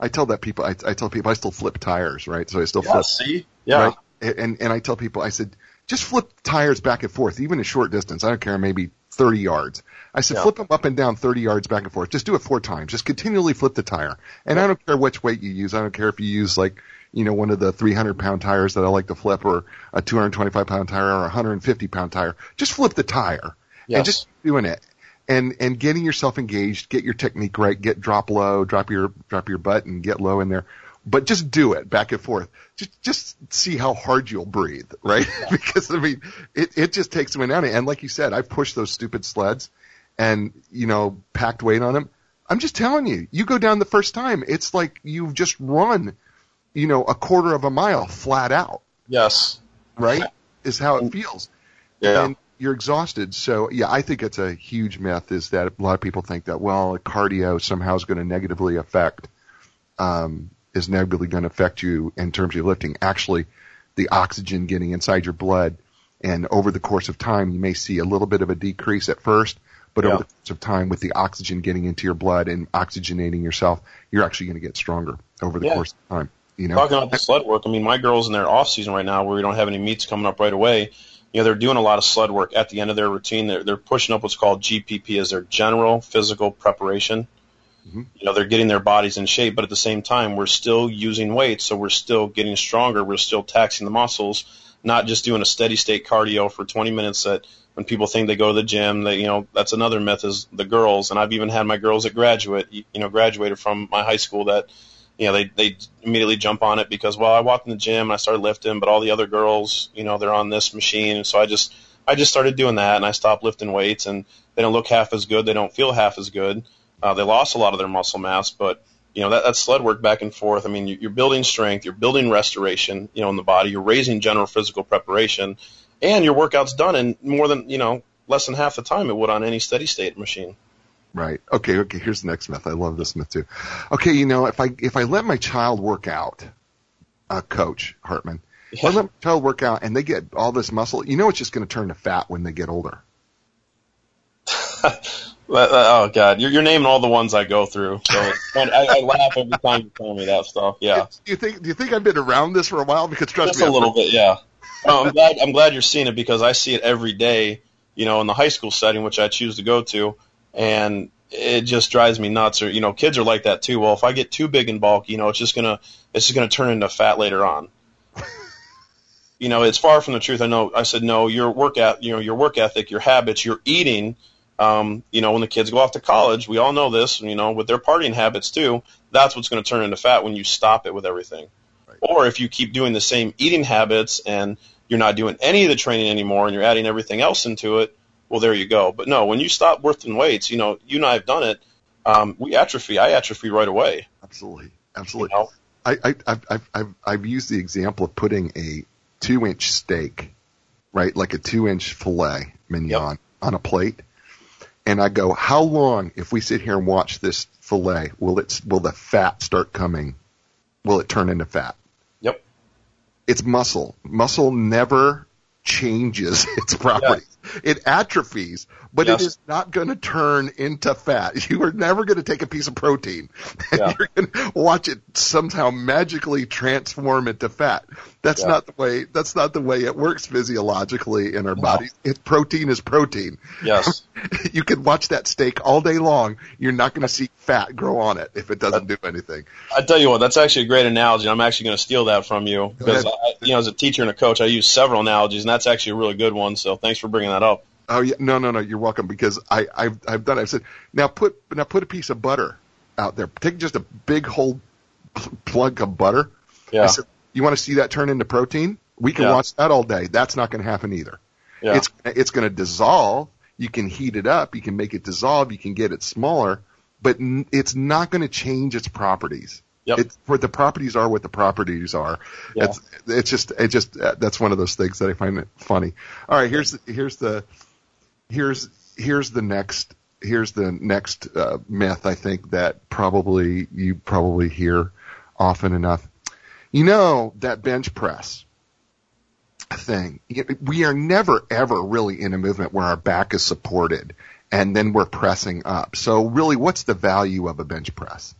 S3: I tell that people, I, I tell people I still flip tires, right? So I still
S2: Yeah,
S3: flip.
S2: see? Yeah.
S3: Right? And, and I tell people, I said, just flip tires back and forth, even a short distance. I don't care, maybe 30 yards. I said,
S2: Yeah.
S3: flip them up and down 30 yards back and forth. Just do it four times. Just continually flip the tire. And I don't care which weight you use. I don't care if you use like, you know, one of the 300 pound tires that I like to flip or a 225 pound tire or a 150 pound tire. Just flip the tire
S2: Yes.
S3: and just doing it. And, and getting yourself engaged, get your technique right, get drop low, drop your, drop your butt and get low in there. But just do it back and forth. Just, just see how hard you'll breathe, right? *laughs* because I mean, it, it just takes them down. And like you said, I pushed those stupid sleds and, you know, packed weight on them. I'm just telling you, you go down the first time, it's like you've just run, you know, a quarter of a mile flat out,
S2: Yes.
S3: right? Is how it feels
S2: Yeah.
S3: and you're exhausted. So yeah, I think it's a huge myth is that a lot of people think that well, cardio somehow is going to negatively affect, um, is negatively going to affect you in terms of your lifting. Actually, the oxygen getting inside your blood, and over the course of time, you may see a little bit of a decrease at first. But
S2: Yeah.
S3: over the course of time, with the oxygen getting into your blood and oxygenating yourself, you're actually going to get stronger over the
S2: Yeah.
S3: course of time. You know,
S2: Talking about the sled work, I mean, my girls in their off season right now, where we don't have any meets coming up right away, you know, they're doing a lot of sled work at the end of their routine. They're they're pushing up what's called GPP as their general physical preparation.
S3: Mhm.
S2: You know, they're getting their bodies in shape, but at the same time, we're still using weights, so we're still getting stronger. We're still taxing the muscles, not just doing a steady state cardio for 20 minutes. That when people think they go to the gym, that you know, that's another myth is the girls. And I've even had my girls that graduate, you know, graduated from my high school that you know, they they immediately jump on it because well, I walked in the gym and I started lifting, but all the other girls, you know, they're on this machine, and so I just I just started doing that and I stopped lifting weights, and they don't look half as good, they don't feel half as good. Uh, they lost a lot of their muscle mass, but you know that that's sled work back and forth. I mean, you- you're building strength, you're building restoration, you know, in the body, you're raising general physical preparation, and your workout's done in more than you know less than half the time it would on any steady state machine.
S3: Right. Okay. Okay. Here's the next myth. I love this myth too. Okay. You know, if I if I let my child work out, uh, Coach Hartman, if I let my child work out and they get all this muscle, you know, it's just going to turn to fat when they get older. *laughs*
S2: Uh, oh God, you're, you're naming all the ones I go through. So. I, I laugh every time you tell me that stuff. Yeah,
S3: Do you think Do you think I've been around this for a while? Because trust
S2: just
S3: me,
S2: a little bit. Yeah. No, I'm glad. I'm glad you're seeing it because I see it every day. You know, in the high school setting, which I choose to go to, and it just drives me nuts. Or you know, kids are like that too. Well, if I get too big in bulk, you know, it's just gonna it's just gonna turn into fat later on. *laughs* you know, it's far from the truth. I know. I said no. Your work at you know your work ethic, your habits, your eating. Um, you know, when the kids go off to college, we all know this. You know, with their partying habits too, that's what's going to turn into fat when you stop it with everything. Or if you keep doing the same eating habits and you're not doing any of the training anymore and you're adding everything else into it, well, there you go. But no, when you stop lifting weights, you know, you and I have done it. Um, we atrophy. I atrophy right away.
S3: absolutely,
S2: You
S3: absolutely.
S2: know?
S3: I, I, I've, I've, I've, I've used the example of putting a two inch steak, right, like a two inch filet mignon on a plate. And I go, how long, if we sit here and watch this filet, will it, will the fat start coming? Will it turn into fat?
S2: Yep.
S3: It's muscle. Muscle never changes *laughs* its properties. It atrophies, but
S2: Yes.
S3: it is not going to turn into fat. *laughs* You are never going to take a piece of protein and *laughs*
S2: Yeah.
S3: you're going to watch it somehow magically transform into fat. That's
S2: Yeah.
S3: not the way. That's not the way it works physiologically in our
S2: No.
S3: bodies. It, protein is protein.
S2: Yes. *laughs*
S3: you can watch that steak all day long. You're not going to see fat grow on it if it doesn't uh, do anything.
S2: I tell you what, that's actually a great analogy. I'm actually going to steal that from you because. I, you know, as a teacher and a coach, I use several analogies, and that's actually a really good one. So thanks for bringing that up.
S3: Oh yeah, no, no, no. You're welcome because I, I've, I've done. it. I've said now put now put a piece of butter out there. Take just a big whole plug of butter.
S2: Yeah.
S3: I said, you want to see that turn into protein? We can
S2: Yeah.
S3: watch that all day. That's not going to happen either.
S2: Yeah.
S3: It's it's going to dissolve. You can heat it up. You can make it dissolve. You can get it smaller, but n- it's not going to change its properties.
S2: Yep.
S3: It's what the properties are, what the properties are.
S2: Yeah.
S3: It's it's just it just uh, that's one of those things that I find it funny. All right, here's here's the here's here's the next here's the next uh, myth I think that probably you probably hear often enough. You know that bench press thing. We are never ever really in a movement where our back is supported and then we're pressing up. So really, what's the value of a bench press?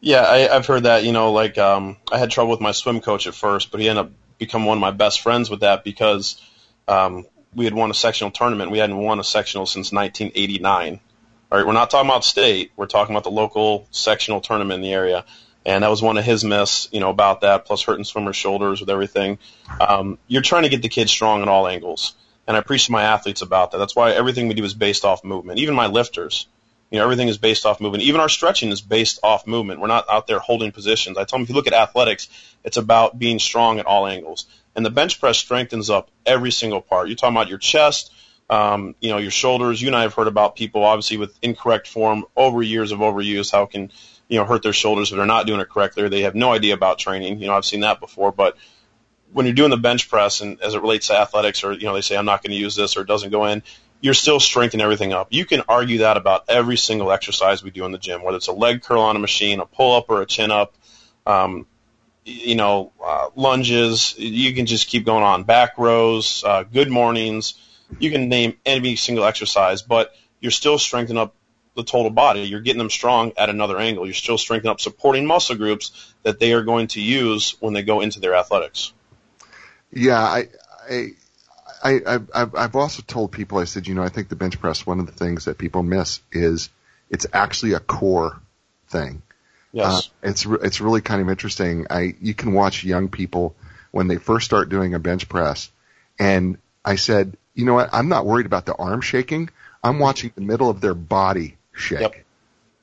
S2: Yeah, I, I've heard that. You know, like um, I had trouble with my swim coach at first, but he ended up becoming one of my best friends with that because um, we had won a sectional tournament. We hadn't won a sectional since 1989. All right, we're not talking about state. We're talking about the local sectional tournament in the area, and that was one of his myths. You know about that, plus hurting swimmers' shoulders with everything. Um, you're trying to get the kids strong at all angles, and I preach to my athletes about that. That's why everything we do is based off movement. Even my lifters, you know, everything is based off movement. Even our stretching is based off movement. We're not out there holding positions. I tell them if you look at athletics, it's about being strong at all angles. And the bench press strengthens up every single part. You're talking about your chest, um, you know, your shoulders. You and I have heard about people obviously with incorrect form over years of overuse, how it can, you know, hurt their shoulders if they're not doing it correctly or they have no idea about training. You know, I've seen that before, but when you're doing the bench press and as it relates to athletics or, you know, they say I'm not going to use this or it doesn't go in, you're still strengthening everything up. You can argue that about every single exercise we do in the gym, whether it's a leg curl on a machine, a pull up or a chin up, um, you know, uh, lunges. You can just keep going on. Back rows, uh, good mornings. You can name any single exercise, but you're still strengthening up the total body. You're getting them strong at another angle. You're still strengthening up supporting muscle groups that they are going to use when they go into their athletics.
S3: Yeah, I, I I, I've, I've also told people, I said, you know, I think the bench press, one of the things that people miss is it's actually a core thing.
S2: Yes. Uh,
S3: it's, it's really kind of interesting. I, you can watch young people when they first start doing a bench press. And I said, you know what? I'm not worried about the arm shaking. I'm watching the middle of their body shake
S2: yep.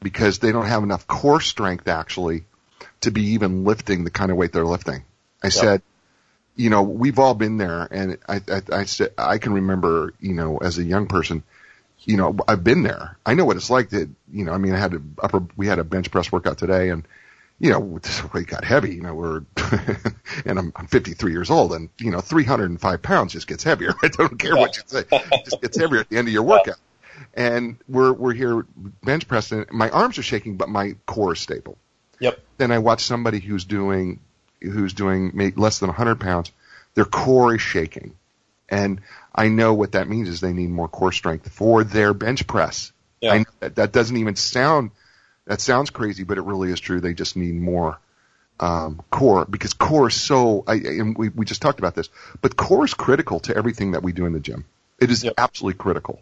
S3: because they don't have enough core strength actually to be even lifting the kind of weight they're lifting. I yep. said, you know, we've all been there, and I, I, I, said I can remember, you know, as a young person, you know, I've been there. I know what it's like to, you know, I mean, I had a upper, we had a bench press workout today, and you know, *laughs* it got heavy. You know, we're, *laughs* and I'm, I'm 53 years old, and you know, 305 pounds just gets heavier. *laughs* I don't care what you say, it just gets heavier at the end of your workout. And we're we're here bench pressing. My arms are shaking, but my core is stable.
S2: Yep.
S3: Then I watch somebody who's doing who's doing less than 100 pounds, their core is shaking. And I know what that means is they need more core strength for their bench press.
S2: Yeah. I know
S3: that, that doesn't even sound, that sounds crazy, but it really is true. They just need more um, core because core is so, I, and we, we just talked about this, but core is critical to everything that we do in the gym. It is yep. absolutely critical,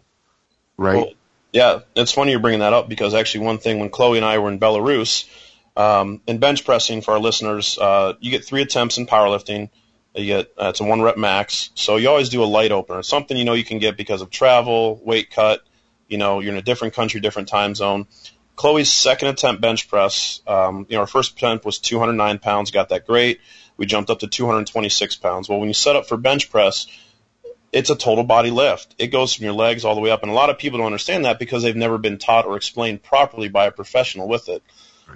S3: right? Well,
S2: yeah, it's funny you're bringing that up because actually one thing when Chloe and I were in Belarus, um, in bench pressing for our listeners, uh, you get three attempts in powerlifting. You get uh, it's a one rep max, so you always do a light opener. It's something you know you can get because of travel, weight cut. You know you're in a different country, different time zone. Chloe's second attempt bench press, um, you know, our first attempt was 209 pounds, got that great. We jumped up to 226 pounds. Well, when you set up for bench press, it's a total body lift. It goes from your legs all the way up, and a lot of people don't understand that because they've never been taught or explained properly by a professional with it.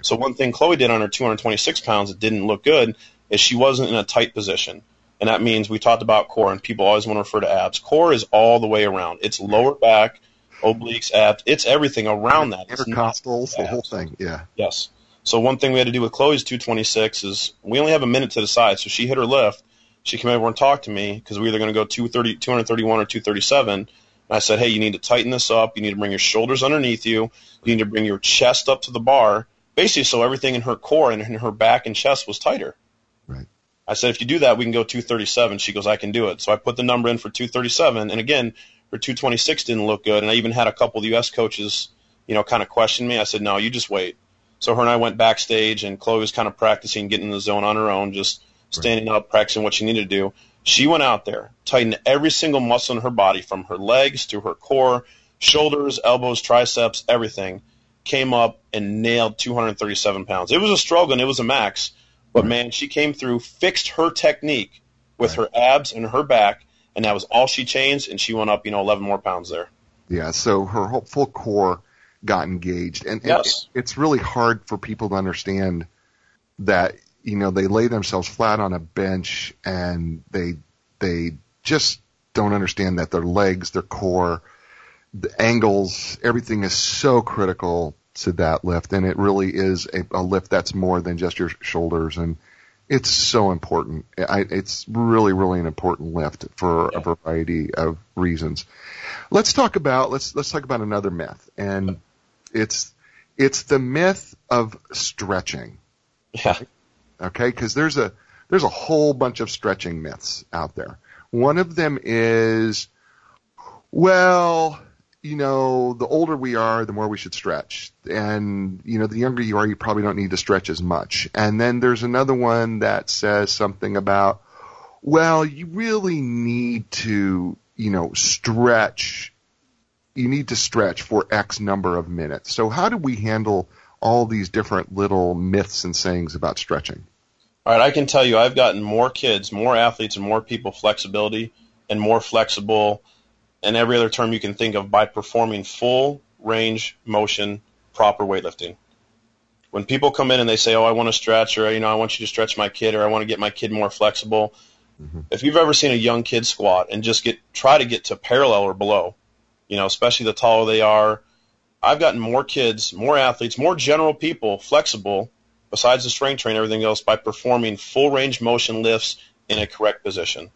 S2: So one thing Chloe did on her 226 pounds it didn't look good is she wasn't in a tight position. And that means we talked about core, and people always want to refer to abs. Core is all the way around. It's lower back, obliques, abs. It's everything around that.
S3: Intercostals, the whole thing. Yeah.
S2: Yes. So one thing we had to do with Chloe's 226 is we only have a minute to decide. So she hit her lift. She came over and talked to me because we were either going to go 230, 231 or 237. And I said, hey, you need to tighten this up. You need to bring your shoulders underneath you. You need to bring your chest up to the bar basically so everything in her core and in her back and chest was tighter. I said, if you do that, we can go 237. She goes, I can do it. So I put the number in for 237. And again, her 226 didn't look good. And I even had a couple of the U.S. coaches, you know, kind of question me. I said, no, you just wait. So her and I went backstage, and Chloe was kind of practicing getting in the zone on her own, just standing right. up, practicing what she needed to do. She went out there, tightened every single muscle in her body, from her legs to her core, shoulders, elbows, triceps, everything came up and nailed 237 pounds. It was a struggle and it was a max, but man, she came through, fixed her technique with right. her abs and her back, and that was all she changed, and she went up, you know, 11 more pounds there.
S3: Yeah, so her whole full core got engaged, and,
S2: yes.
S3: it, it's really hard for people to understand that you know they lay themselves flat on a bench and they they just don't understand that their legs, their core, the angles, everything is so critical to that lift, and it really is a, a lift that's more than just your shoulders, and it's so important. I, it's really, really an important lift for yeah. a variety of reasons. Let's talk about let's let's talk about another myth, and it's it's the myth of stretching.
S2: Yeah.
S3: Okay, because there's a there's a whole bunch of stretching myths out there. One of them is, well, you know, the older we are, the more we should stretch. And, you know, the younger you are, you probably don't need to stretch as much. And then there's another one that says something about, well, you really need to, you know, stretch. You need to stretch for X number of minutes. So how do we handle all these different little myths and sayings about stretching?
S2: All right, I can tell you I've gotten more kids, more athletes, and more people flexibility and more flexible and every other term you can think of by performing full range motion proper weightlifting. When people come in and they say, "Oh, I want to stretch," or you know, "I want you to stretch my kid," or "I want to get my kid more flexible," mm-hmm. if you've ever seen a young kid squat and just get try to get to parallel or below, you know, especially the taller they are, I've gotten more kids, more athletes, more general people flexible, besides the strength train, everything else, by performing full range motion lifts in a correct position.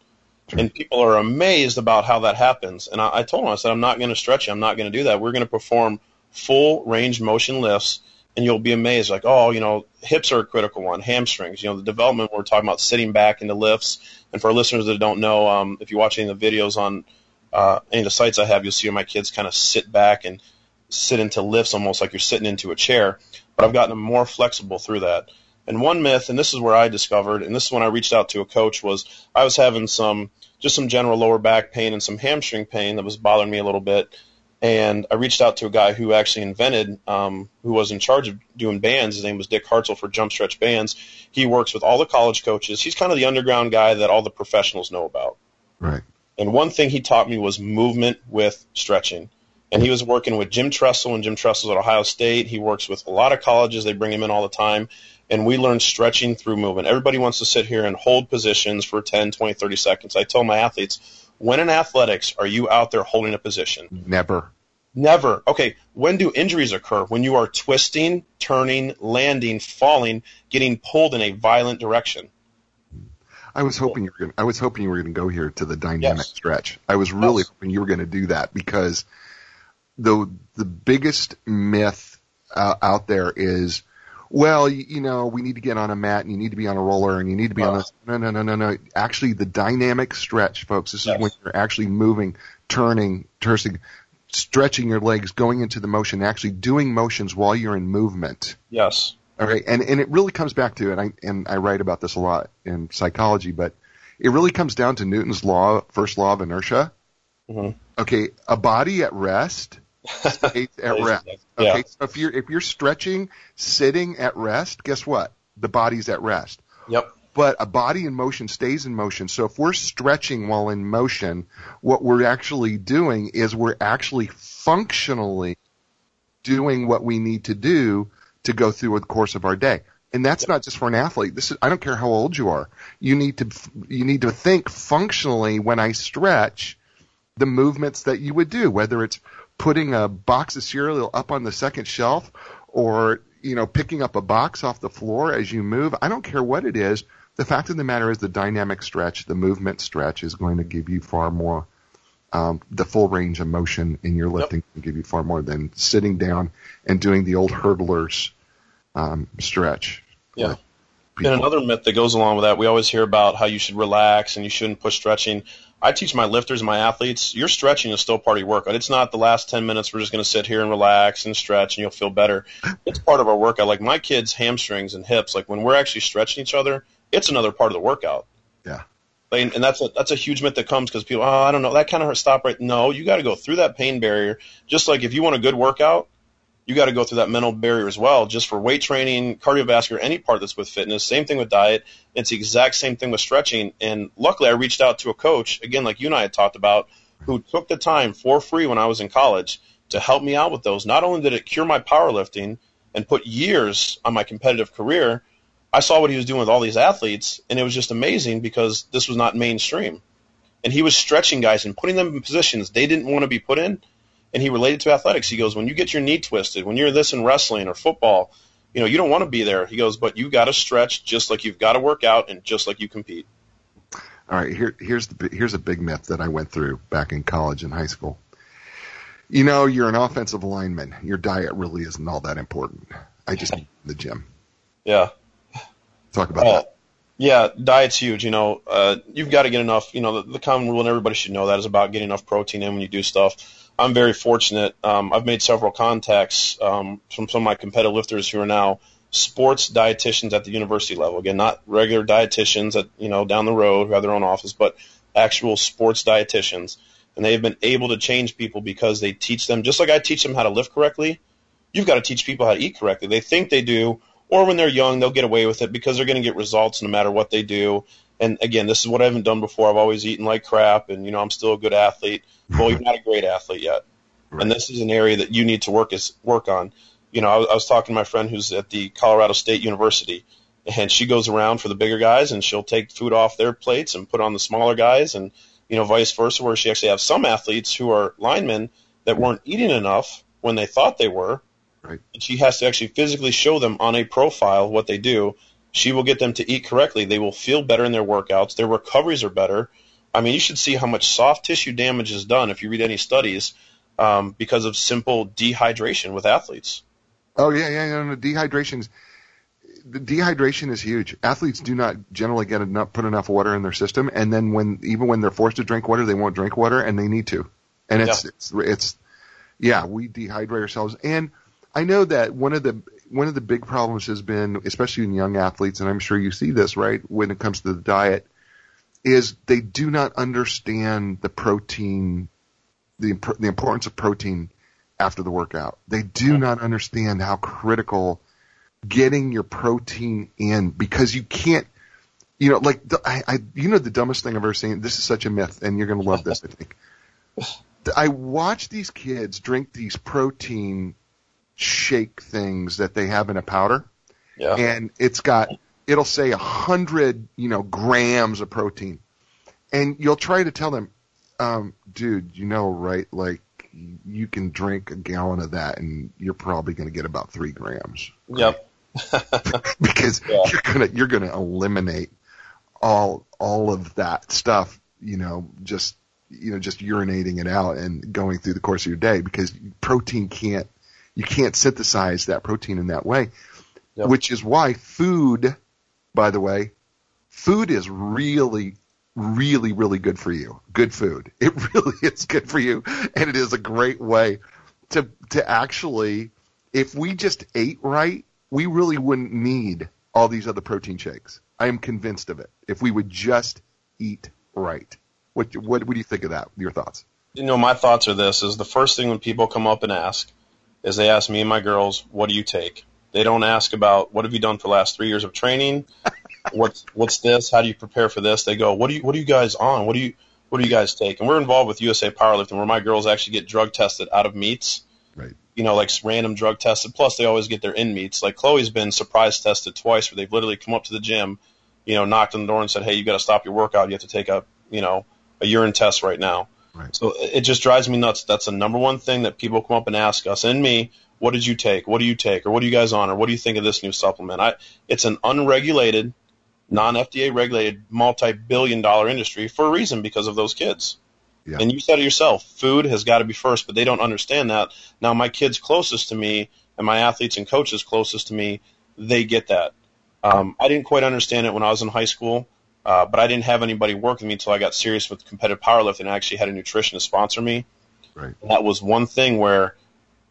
S2: And people are amazed about how that happens. And I, I told them, I said, I'm not going to stretch you. I'm not going to do that. We're going to perform full range motion lifts, and you'll be amazed. Like, oh, you know, hips are a critical one, hamstrings. You know, the development we're talking about sitting back into lifts. And for listeners that don't know, um, if you watch any of the videos on uh, any of the sites I have, you'll see my kids kind of sit back and sit into lifts almost like you're sitting into a chair. But I've gotten them more flexible through that. And one myth, and this is where I discovered, and this is when I reached out to a coach, was I was having some just some general lower back pain and some hamstring pain that was bothering me a little bit. And I reached out to a guy who actually invented, um, who was in charge of doing bands. His name was Dick Hartzell for Jump Stretch Bands. He works with all the college coaches. He's kind of the underground guy that all the professionals know about.
S3: Right.
S2: And one thing he taught me was movement with stretching. And he was working with Jim Tressel, and Jim Tressel's at Ohio State. He works with a lot of colleges. They bring him in all the time and we learn stretching through movement. Everybody wants to sit here and hold positions for 10, 20, 30 seconds. I tell my athletes, when in athletics are you out there holding a position?
S3: Never.
S2: Never. Okay, when do injuries occur? When you are twisting, turning, landing, falling, getting pulled in a violent direction.
S3: I was hoping you were going I was hoping you were going to go here to the dynamic yes. stretch. I was really yes. hoping you were going to do that because the the biggest myth uh, out there is well, you, you, know, we need to get on a mat and you need to be on a roller and you need to be on this. No, no, no, no, no. Actually, the dynamic stretch, folks, this yes. is when you're actually moving, turning, turning, stretching your legs, going into the motion, actually doing motions while you're in movement.
S2: Yes.
S3: All right. And, and it really comes back to, and I, and I write about this a lot in psychology, but it really comes down to Newton's law, first law of inertia. Mm-hmm. Okay. A body at rest stays *laughs* at rest. Okay, yeah. so if you're if you're stretching, sitting at rest, guess what? The body's at rest.
S2: Yep.
S3: But a body in motion stays in motion. So if we're stretching while in motion, what we're actually doing is we're actually functionally doing what we need to do to go through the course of our day. And that's not just for an athlete. This is I don't care how old you are. You need to you need to think functionally when I stretch the movements that you would do, whether it's putting a box of cereal up on the second shelf or you know picking up a box off the floor as you move i don't care what it is. The fact of the matter is the dynamic stretch the movement stretch is going to give you far more um, the full range of motion in your lifting yep. can give you far more than sitting down and doing the old hurdlers um, stretch.
S2: Yeah. And another myth that goes along with that we always hear about how you should relax and you shouldn't push stretching I teach my lifters and my athletes, your stretching is still part of your workout. It's not the last 10 minutes we're just going to sit here and relax and stretch and you'll feel better. It's part of our workout. Like my kids' hamstrings and hips, like when we're actually stretching each other, it's another part of the workout.
S3: Yeah.
S2: And that's a, that's a huge myth that comes because people, oh, I don't know, that kind of hurt. Stop right. No, you got to go through that pain barrier. Just like if you want a good workout, you got to go through that mental barrier as well, just for weight training, cardiovascular, any part that's with fitness. Same thing with diet. It's the exact same thing with stretching. And luckily, I reached out to a coach, again, like you and I had talked about, who took the time for free when I was in college to help me out with those. Not only did it cure my powerlifting and put years on my competitive career, I saw what he was doing with all these athletes, and it was just amazing because this was not mainstream. And he was stretching guys and putting them in positions they didn't want to be put in. And he related to athletics. He goes, when you get your knee twisted, when you're this in wrestling or football, you know, you don't want to be there. He goes, but you got to stretch just like you've got to work out and just like you compete.
S3: All right, here, here's the here's a big myth that I went through back in college and high school. You know, you're an offensive lineman. Your diet really isn't all that important. I just need the gym.
S2: Yeah.
S3: Talk about uh, that.
S2: Yeah, diet's huge. You know, uh, you've got to get enough. You know, the, the common rule, and everybody should know that, is about getting enough protein in when you do stuff. I'm very fortunate. Um, I've made several contacts um, from some of my competitive lifters who are now sports dietitians at the university level. Again, not regular dietitians that you know down the road who have their own office, but actual sports dietitians. And they've been able to change people because they teach them just like I teach them how to lift correctly. You've got to teach people how to eat correctly. They think they do, or when they're young, they'll get away with it because they're going to get results no matter what they do. And again, this is what I haven't done before. I've always eaten like crap, and you know I'm still a good athlete. Well, you're not a great athlete yet, right. and this is an area that you need to work is work on you know, I was, I was talking to my friend who's at the Colorado State University, and she goes around for the bigger guys, and she'll take food off their plates and put on the smaller guys, and you know, vice versa. Where she actually has some athletes who are linemen that weren't eating enough when they thought they were,
S3: right.
S2: and she has to actually physically show them on a profile what they do. She will get them to eat correctly. They will feel better in their workouts. Their recoveries are better. I mean, you should see how much soft tissue damage is done if you read any studies um, because of simple dehydration with athletes.
S3: Oh yeah, yeah, yeah. No, dehydration the dehydration is huge. Athletes do not generally get enough, put enough water in their system, and then when even when they're forced to drink water, they won't drink water, and they need to. And it's yeah. it's it's yeah, we dehydrate ourselves. And I know that one of the one of the big problems has been, especially in young athletes, and I'm sure you see this right when it comes to the diet, is they do not understand the protein, the the importance of protein after the workout. They do not understand how critical getting your protein in because you can't, you know, like I, I you know, the dumbest thing I've ever seen. This is such a myth, and you're going to love this. I think. *laughs* I watch these kids drink these protein shake things that they have in a powder,
S2: yeah.
S3: and it's got it'll say a hundred, you know, grams of protein, and you'll try to tell them, um, dude, you know, right? Like you can drink a gallon of that and you're probably going to get about three grams.
S2: Yep. *laughs* *laughs*
S3: because yeah. you're gonna you're gonna eliminate all all of that stuff, you know, just you know, just urinating it out and going through the course of your day because protein can't you can't synthesize that protein in that way. Yep. Which is why food, by the way, food is really really, really good for you. Good food. *laughs* It really is good for you. And it is a great way to, to actually, if we just ate right, we really wouldn't need all these other protein shakes. I am convinced of it. If we would just eat right. What, what, what do you think of that? Your thoughts?
S2: You know, my thoughts are this is the first thing when people come up and ask is they ask me and my girls, what do you take? They don't ask about what have you done for the last three years of training? *laughs* what's what's this? How do you prepare for this? They go, what do you what are you guys on? What do you what do you guys take? And we're involved with USA Powerlifting, where my girls actually get drug tested out of meets.
S3: Right.
S2: You know, like random drug tested. Plus, they always get their in meets. Like Chloe's been surprise tested twice, where they've literally come up to the gym, you know, knocked on the door and said, "Hey, you got to stop your workout. You have to take a, you know, a urine test right now."
S3: Right.
S2: So it just drives me nuts. That's the number one thing that people come up and ask us and me. What did you take? What do you take? Or what are you guys on? Or what do you think of this new supplement? I, it's an unregulated non-FDA regulated, multi-billion dollar industry for a reason because of those kids. Yeah. And you said it yourself, food has got to be first, but they don't understand that. Now my kids closest to me and my athletes and coaches closest to me, they get that. Um, I didn't quite understand it when I was in high school, uh, but I didn't have anybody work with me until I got serious with competitive powerlifting and I actually had a nutritionist sponsor me.
S3: Right.
S2: And that was one thing where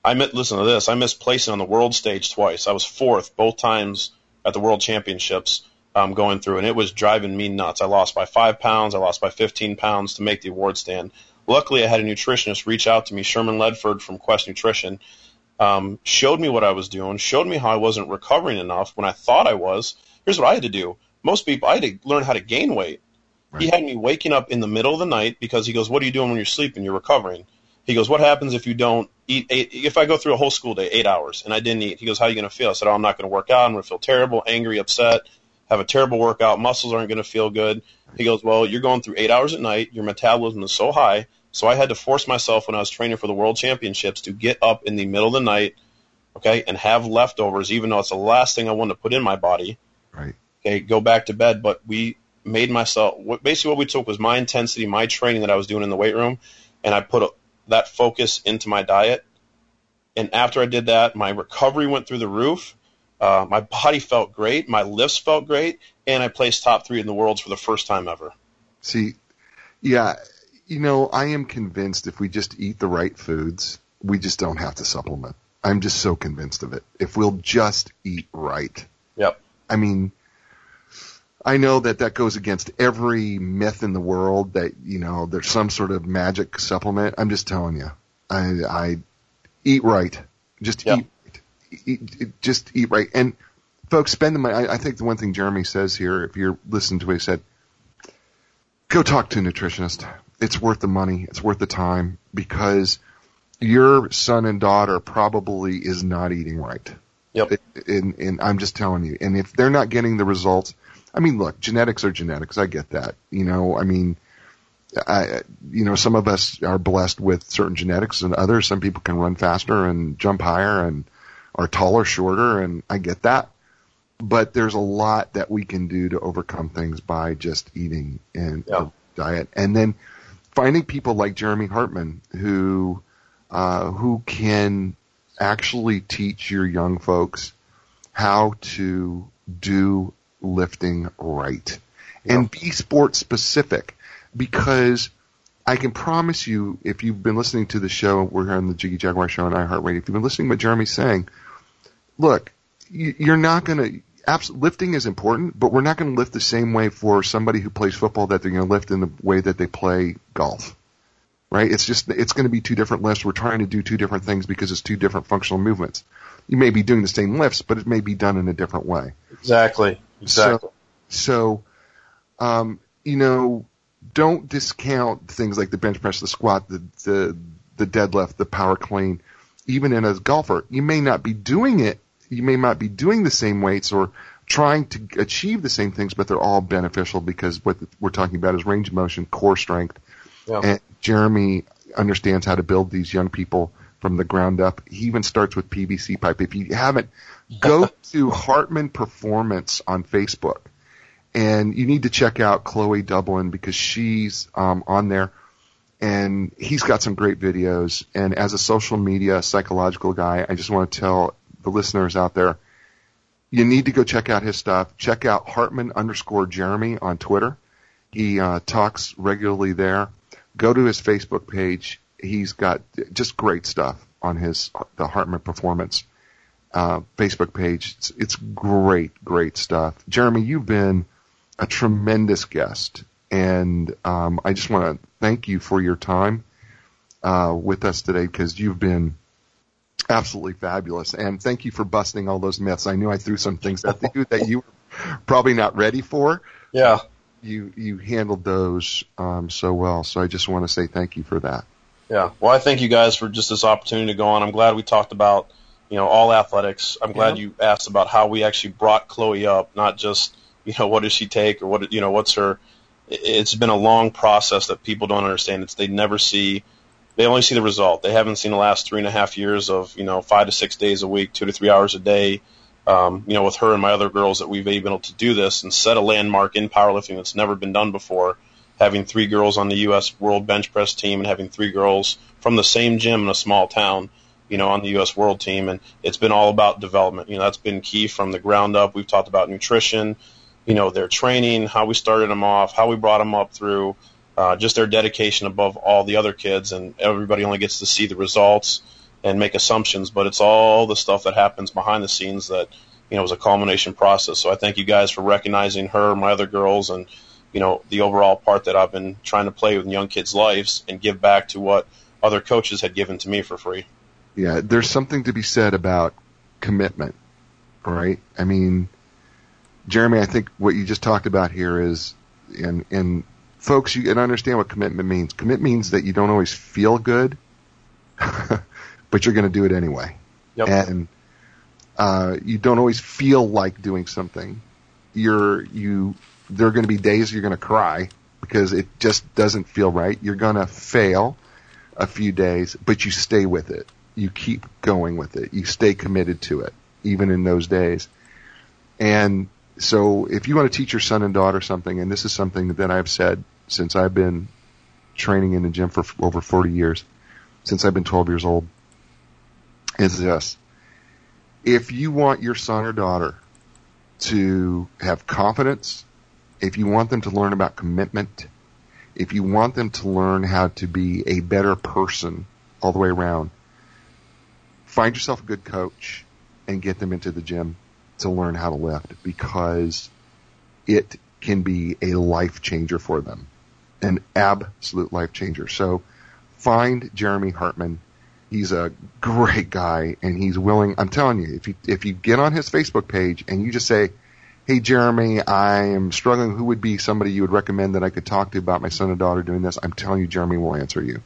S2: I met, listen to this, I missed placing on the world stage twice. I was fourth both times at the world championships um, going through, and it was driving me nuts. I lost by five pounds. I lost by 15 pounds to make the award stand. Luckily, I had a nutritionist reach out to me, Sherman Ledford from Quest Nutrition, um, showed me what I was doing, showed me how I wasn't recovering enough when I thought I was. Here's what I had to do. Most people, I had to learn how to gain weight. Right. He had me waking up in the middle of the night because he goes, "What are you doing when you're sleeping? You're recovering." He goes, what happens if you don't eat eight, if I go through a whole school day, eight hours, and I didn't eat? He goes, how are you going to feel? I said, oh, I'm not going to work out. I'm going to feel terrible, angry, upset, have a terrible workout. Muscles aren't going to feel good. He goes, well, you're going through eight hours at night. Your metabolism is so high. So I had to force myself when I was training for the world championships to get up in the middle of the night, okay, and have leftovers, even though it's the last thing I wanted to put in my body.
S3: Right.
S2: Okay, go back to bed. But we made myself, what, basically what we took was my intensity, my training that I was doing in the weight room, and I put a, that focus into my diet. And after I did that, my recovery went through the roof. Uh, my body felt great. My lifts felt great. And I placed top three in the world for the first time ever.
S3: See, yeah, you know, I am convinced if we just eat the right foods, we just don't have to supplement. I'm just so convinced of it. If we'll just eat right.
S2: Yep.
S3: I mean, I know that that goes against every myth in the world that, you know, there's some sort of magic supplement. I'm just telling you. I, I eat right. Just eat, eat, just eat right. And folks, spend the money. I, I think the one thing Jeremy says here, if you're listening to what he said, go talk to a nutritionist. It's worth the money. It's worth the time because your son and daughter probably is not eating right.
S2: Yep.
S3: And, and I'm just telling you. And if they're not getting the results, I mean, look, genetics are genetics. I get that. You know, I mean, I, you know, some of us are blessed with certain genetics and others, some people can run faster and jump higher and are taller, shorter, and I get that. But there's a lot that we can do to overcome things by just eating and
S2: Yeah.
S3: diet. And then finding people like Jeremy Hartman who, uh, who can actually teach your young folks how to do lifting right and be sport specific because I can promise you, if you've been listening to the show, we're here on the Jiggy Jaguar show on iHeartRadio. If you've been listening to what Jeremy's saying, look, you- you're not going to. Lifting is important, but we're not going to lift the same way for somebody who plays football that they're going to lift in the way that they play golf. Right? It's just it's going to be two different lifts. We're trying to do two different things because it's two different functional movements. You may be doing the same lifts, but it may be done in a different way.
S2: Exactly. Exactly.
S3: So, um, you know, don't discount things like the bench press, the squat, the, the, the deadlift, the power clean. Even in a golfer, you may not be doing it. You may not be doing the same weights or trying to achieve the same things, but they're all beneficial because what we're talking about is range of motion, core strength.
S2: Yeah.
S3: And Jeremy understands how to build these young people from the ground up. He even starts with PVC pipe. If you haven't, go to Hartman Performance on Facebook and you need to check out Chloe Dublin because she's um, on there, and he's got some great videos. And as a social media psychological guy, I just want to tell the listeners out there, you need to go check out his stuff. Check out Hartman underscore Jeremy on Twitter. He uh, talks regularly there. Go to his Facebook page. He's got just great stuff on his the Hartman Performance uh, Facebook page. It's, it's great, great stuff. Jeremy, you've been a tremendous guest, and um, I just want to thank you for your time uh, with us today because you've been absolutely fabulous, and thank you for busting all those myths. I knew I threw some things at you that you were probably not ready for.
S2: Yeah.
S3: You you handled those um, so well, so I just want to say thank you for that.
S2: Yeah. Well, I thank you guys for just this opportunity to go on. I'm glad we talked about, you know, all athletics. I'm glad
S3: Yeah.
S2: you asked about how we actually brought Chloe up, not just, you know, what does she take or what, you know, what's her. it- It's been a long process that people don't understand. It's they never see, they only see the result. They haven't seen the last three and a half years of, you know, five to six days a week, two to three hours a day. Um, you know, with her and my other girls that we've been able to do this and set a landmark in powerlifting that's never been done before having three girls on the U.S. World Bench Press team and having three girls from the same gym in a small town, you know, on the U.S. World team. And it's been all about development. You know, that's been key from the ground up. We've talked about nutrition, you know, their training, how we started them off, how we brought them up through, uh, just their dedication above all the other kids. And everybody only gets to see the results and make assumptions, but it's all the stuff that happens behind the scenes that, you know, is a culmination process. So I thank you guys for recognizing her, my other girls, and you know, the overall part that I've been trying to play with young kids' lives and give back to what other coaches had given to me for free.
S3: Yeah, there's something to be said about commitment, right? I mean, Jeremy, I think what you just talked about here is, and and folks, you can understand what commitment means. Commit means that you don't always feel good, *laughs* but you're going to do it anyway.
S2: Yep.
S3: And uh, you don't always feel like doing something. You're you. There are going to be days you're going to cry because it just doesn't feel right. You're going to fail a few days, but you stay with it. You keep going with it. You stay committed to it, even in those days. And so, if you want to teach your son and daughter something, and this is something that I've said since I've been training in the gym for over 40 years, since I've been 12 years old, is this. If you want your son or daughter to have confidence, if you want them to learn about commitment, if you want them to learn how to be a better person all the way around, find yourself a good coach and get them into the gym to learn how to lift because it can be a life changer for them. An absolute life changer. So find Jeremy Hartman. He's a great guy and he's willing, I'm telling you, if you, if you get on his Facebook page and you just say, Hey Jeremy, I am struggling. Who would be somebody you would recommend that I could talk to about my son and daughter doing this? I'm telling you, Jeremy will answer you.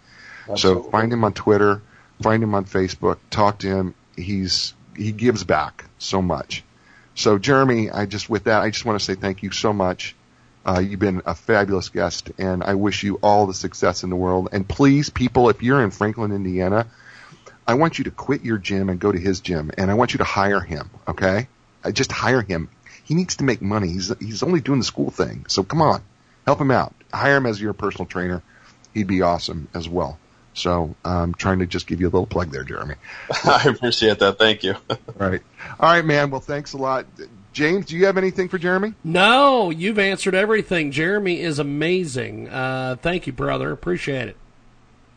S2: Absolutely.
S3: So find him on Twitter, find him on Facebook, talk to him. He's, he gives back so much. So Jeremy, I just, with that, I just want to say thank you so much. Uh, you've been a fabulous guest and I wish you all the success in the world. And please, people, if you're in Franklin, Indiana, I want you to quit your gym and go to his gym and I want you to hire him. Okay. I just hire him. He needs to make money. He's, he's only doing the school thing. So come on, help him out. Hire him as your personal trainer. He'd be awesome as well. So I'm trying to just give you a little plug there, Jeremy. *laughs*
S2: I appreciate that. Thank you. *laughs*
S3: Right. All right, man. Well, thanks a lot. James, do you have anything for Jeremy?
S1: No, you've answered everything. Jeremy is amazing. Uh, thank you, brother. Appreciate it.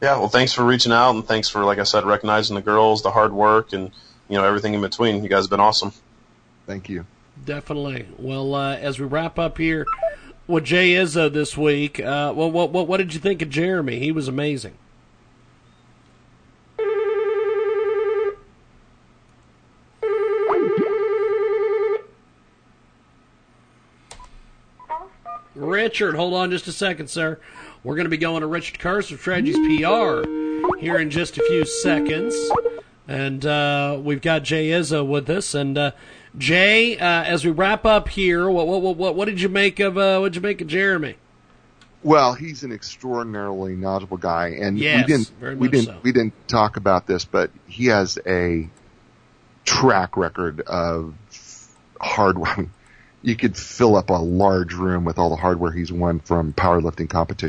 S2: Yeah, well, thanks for reaching out, and thanks for, like I said, recognizing the girls, the hard work, and you know everything in between. You guys have been awesome.
S3: Thank you.
S1: Definitely. Well, uh, as we wrap up here with Jay Izzo this week, uh, well, what, what what did you think of Jeremy? He was amazing. Richard, hold on just a second, sir. We're going to be going to Richard Curse of Strategies PR here in just a few seconds. And uh, we've got Jay Izzo with us. And uh, Jay, uh, as we wrap up here, what what what what did you make of uh, what did you make of Jeremy?
S3: Well, he's an extraordinarily knowledgeable guy, and
S1: Yes,
S3: we didn't we didn't
S1: so.
S3: we didn't talk about this, but he has a track record of hard. You could fill up a large room with all the hardware he's won from powerlifting competition.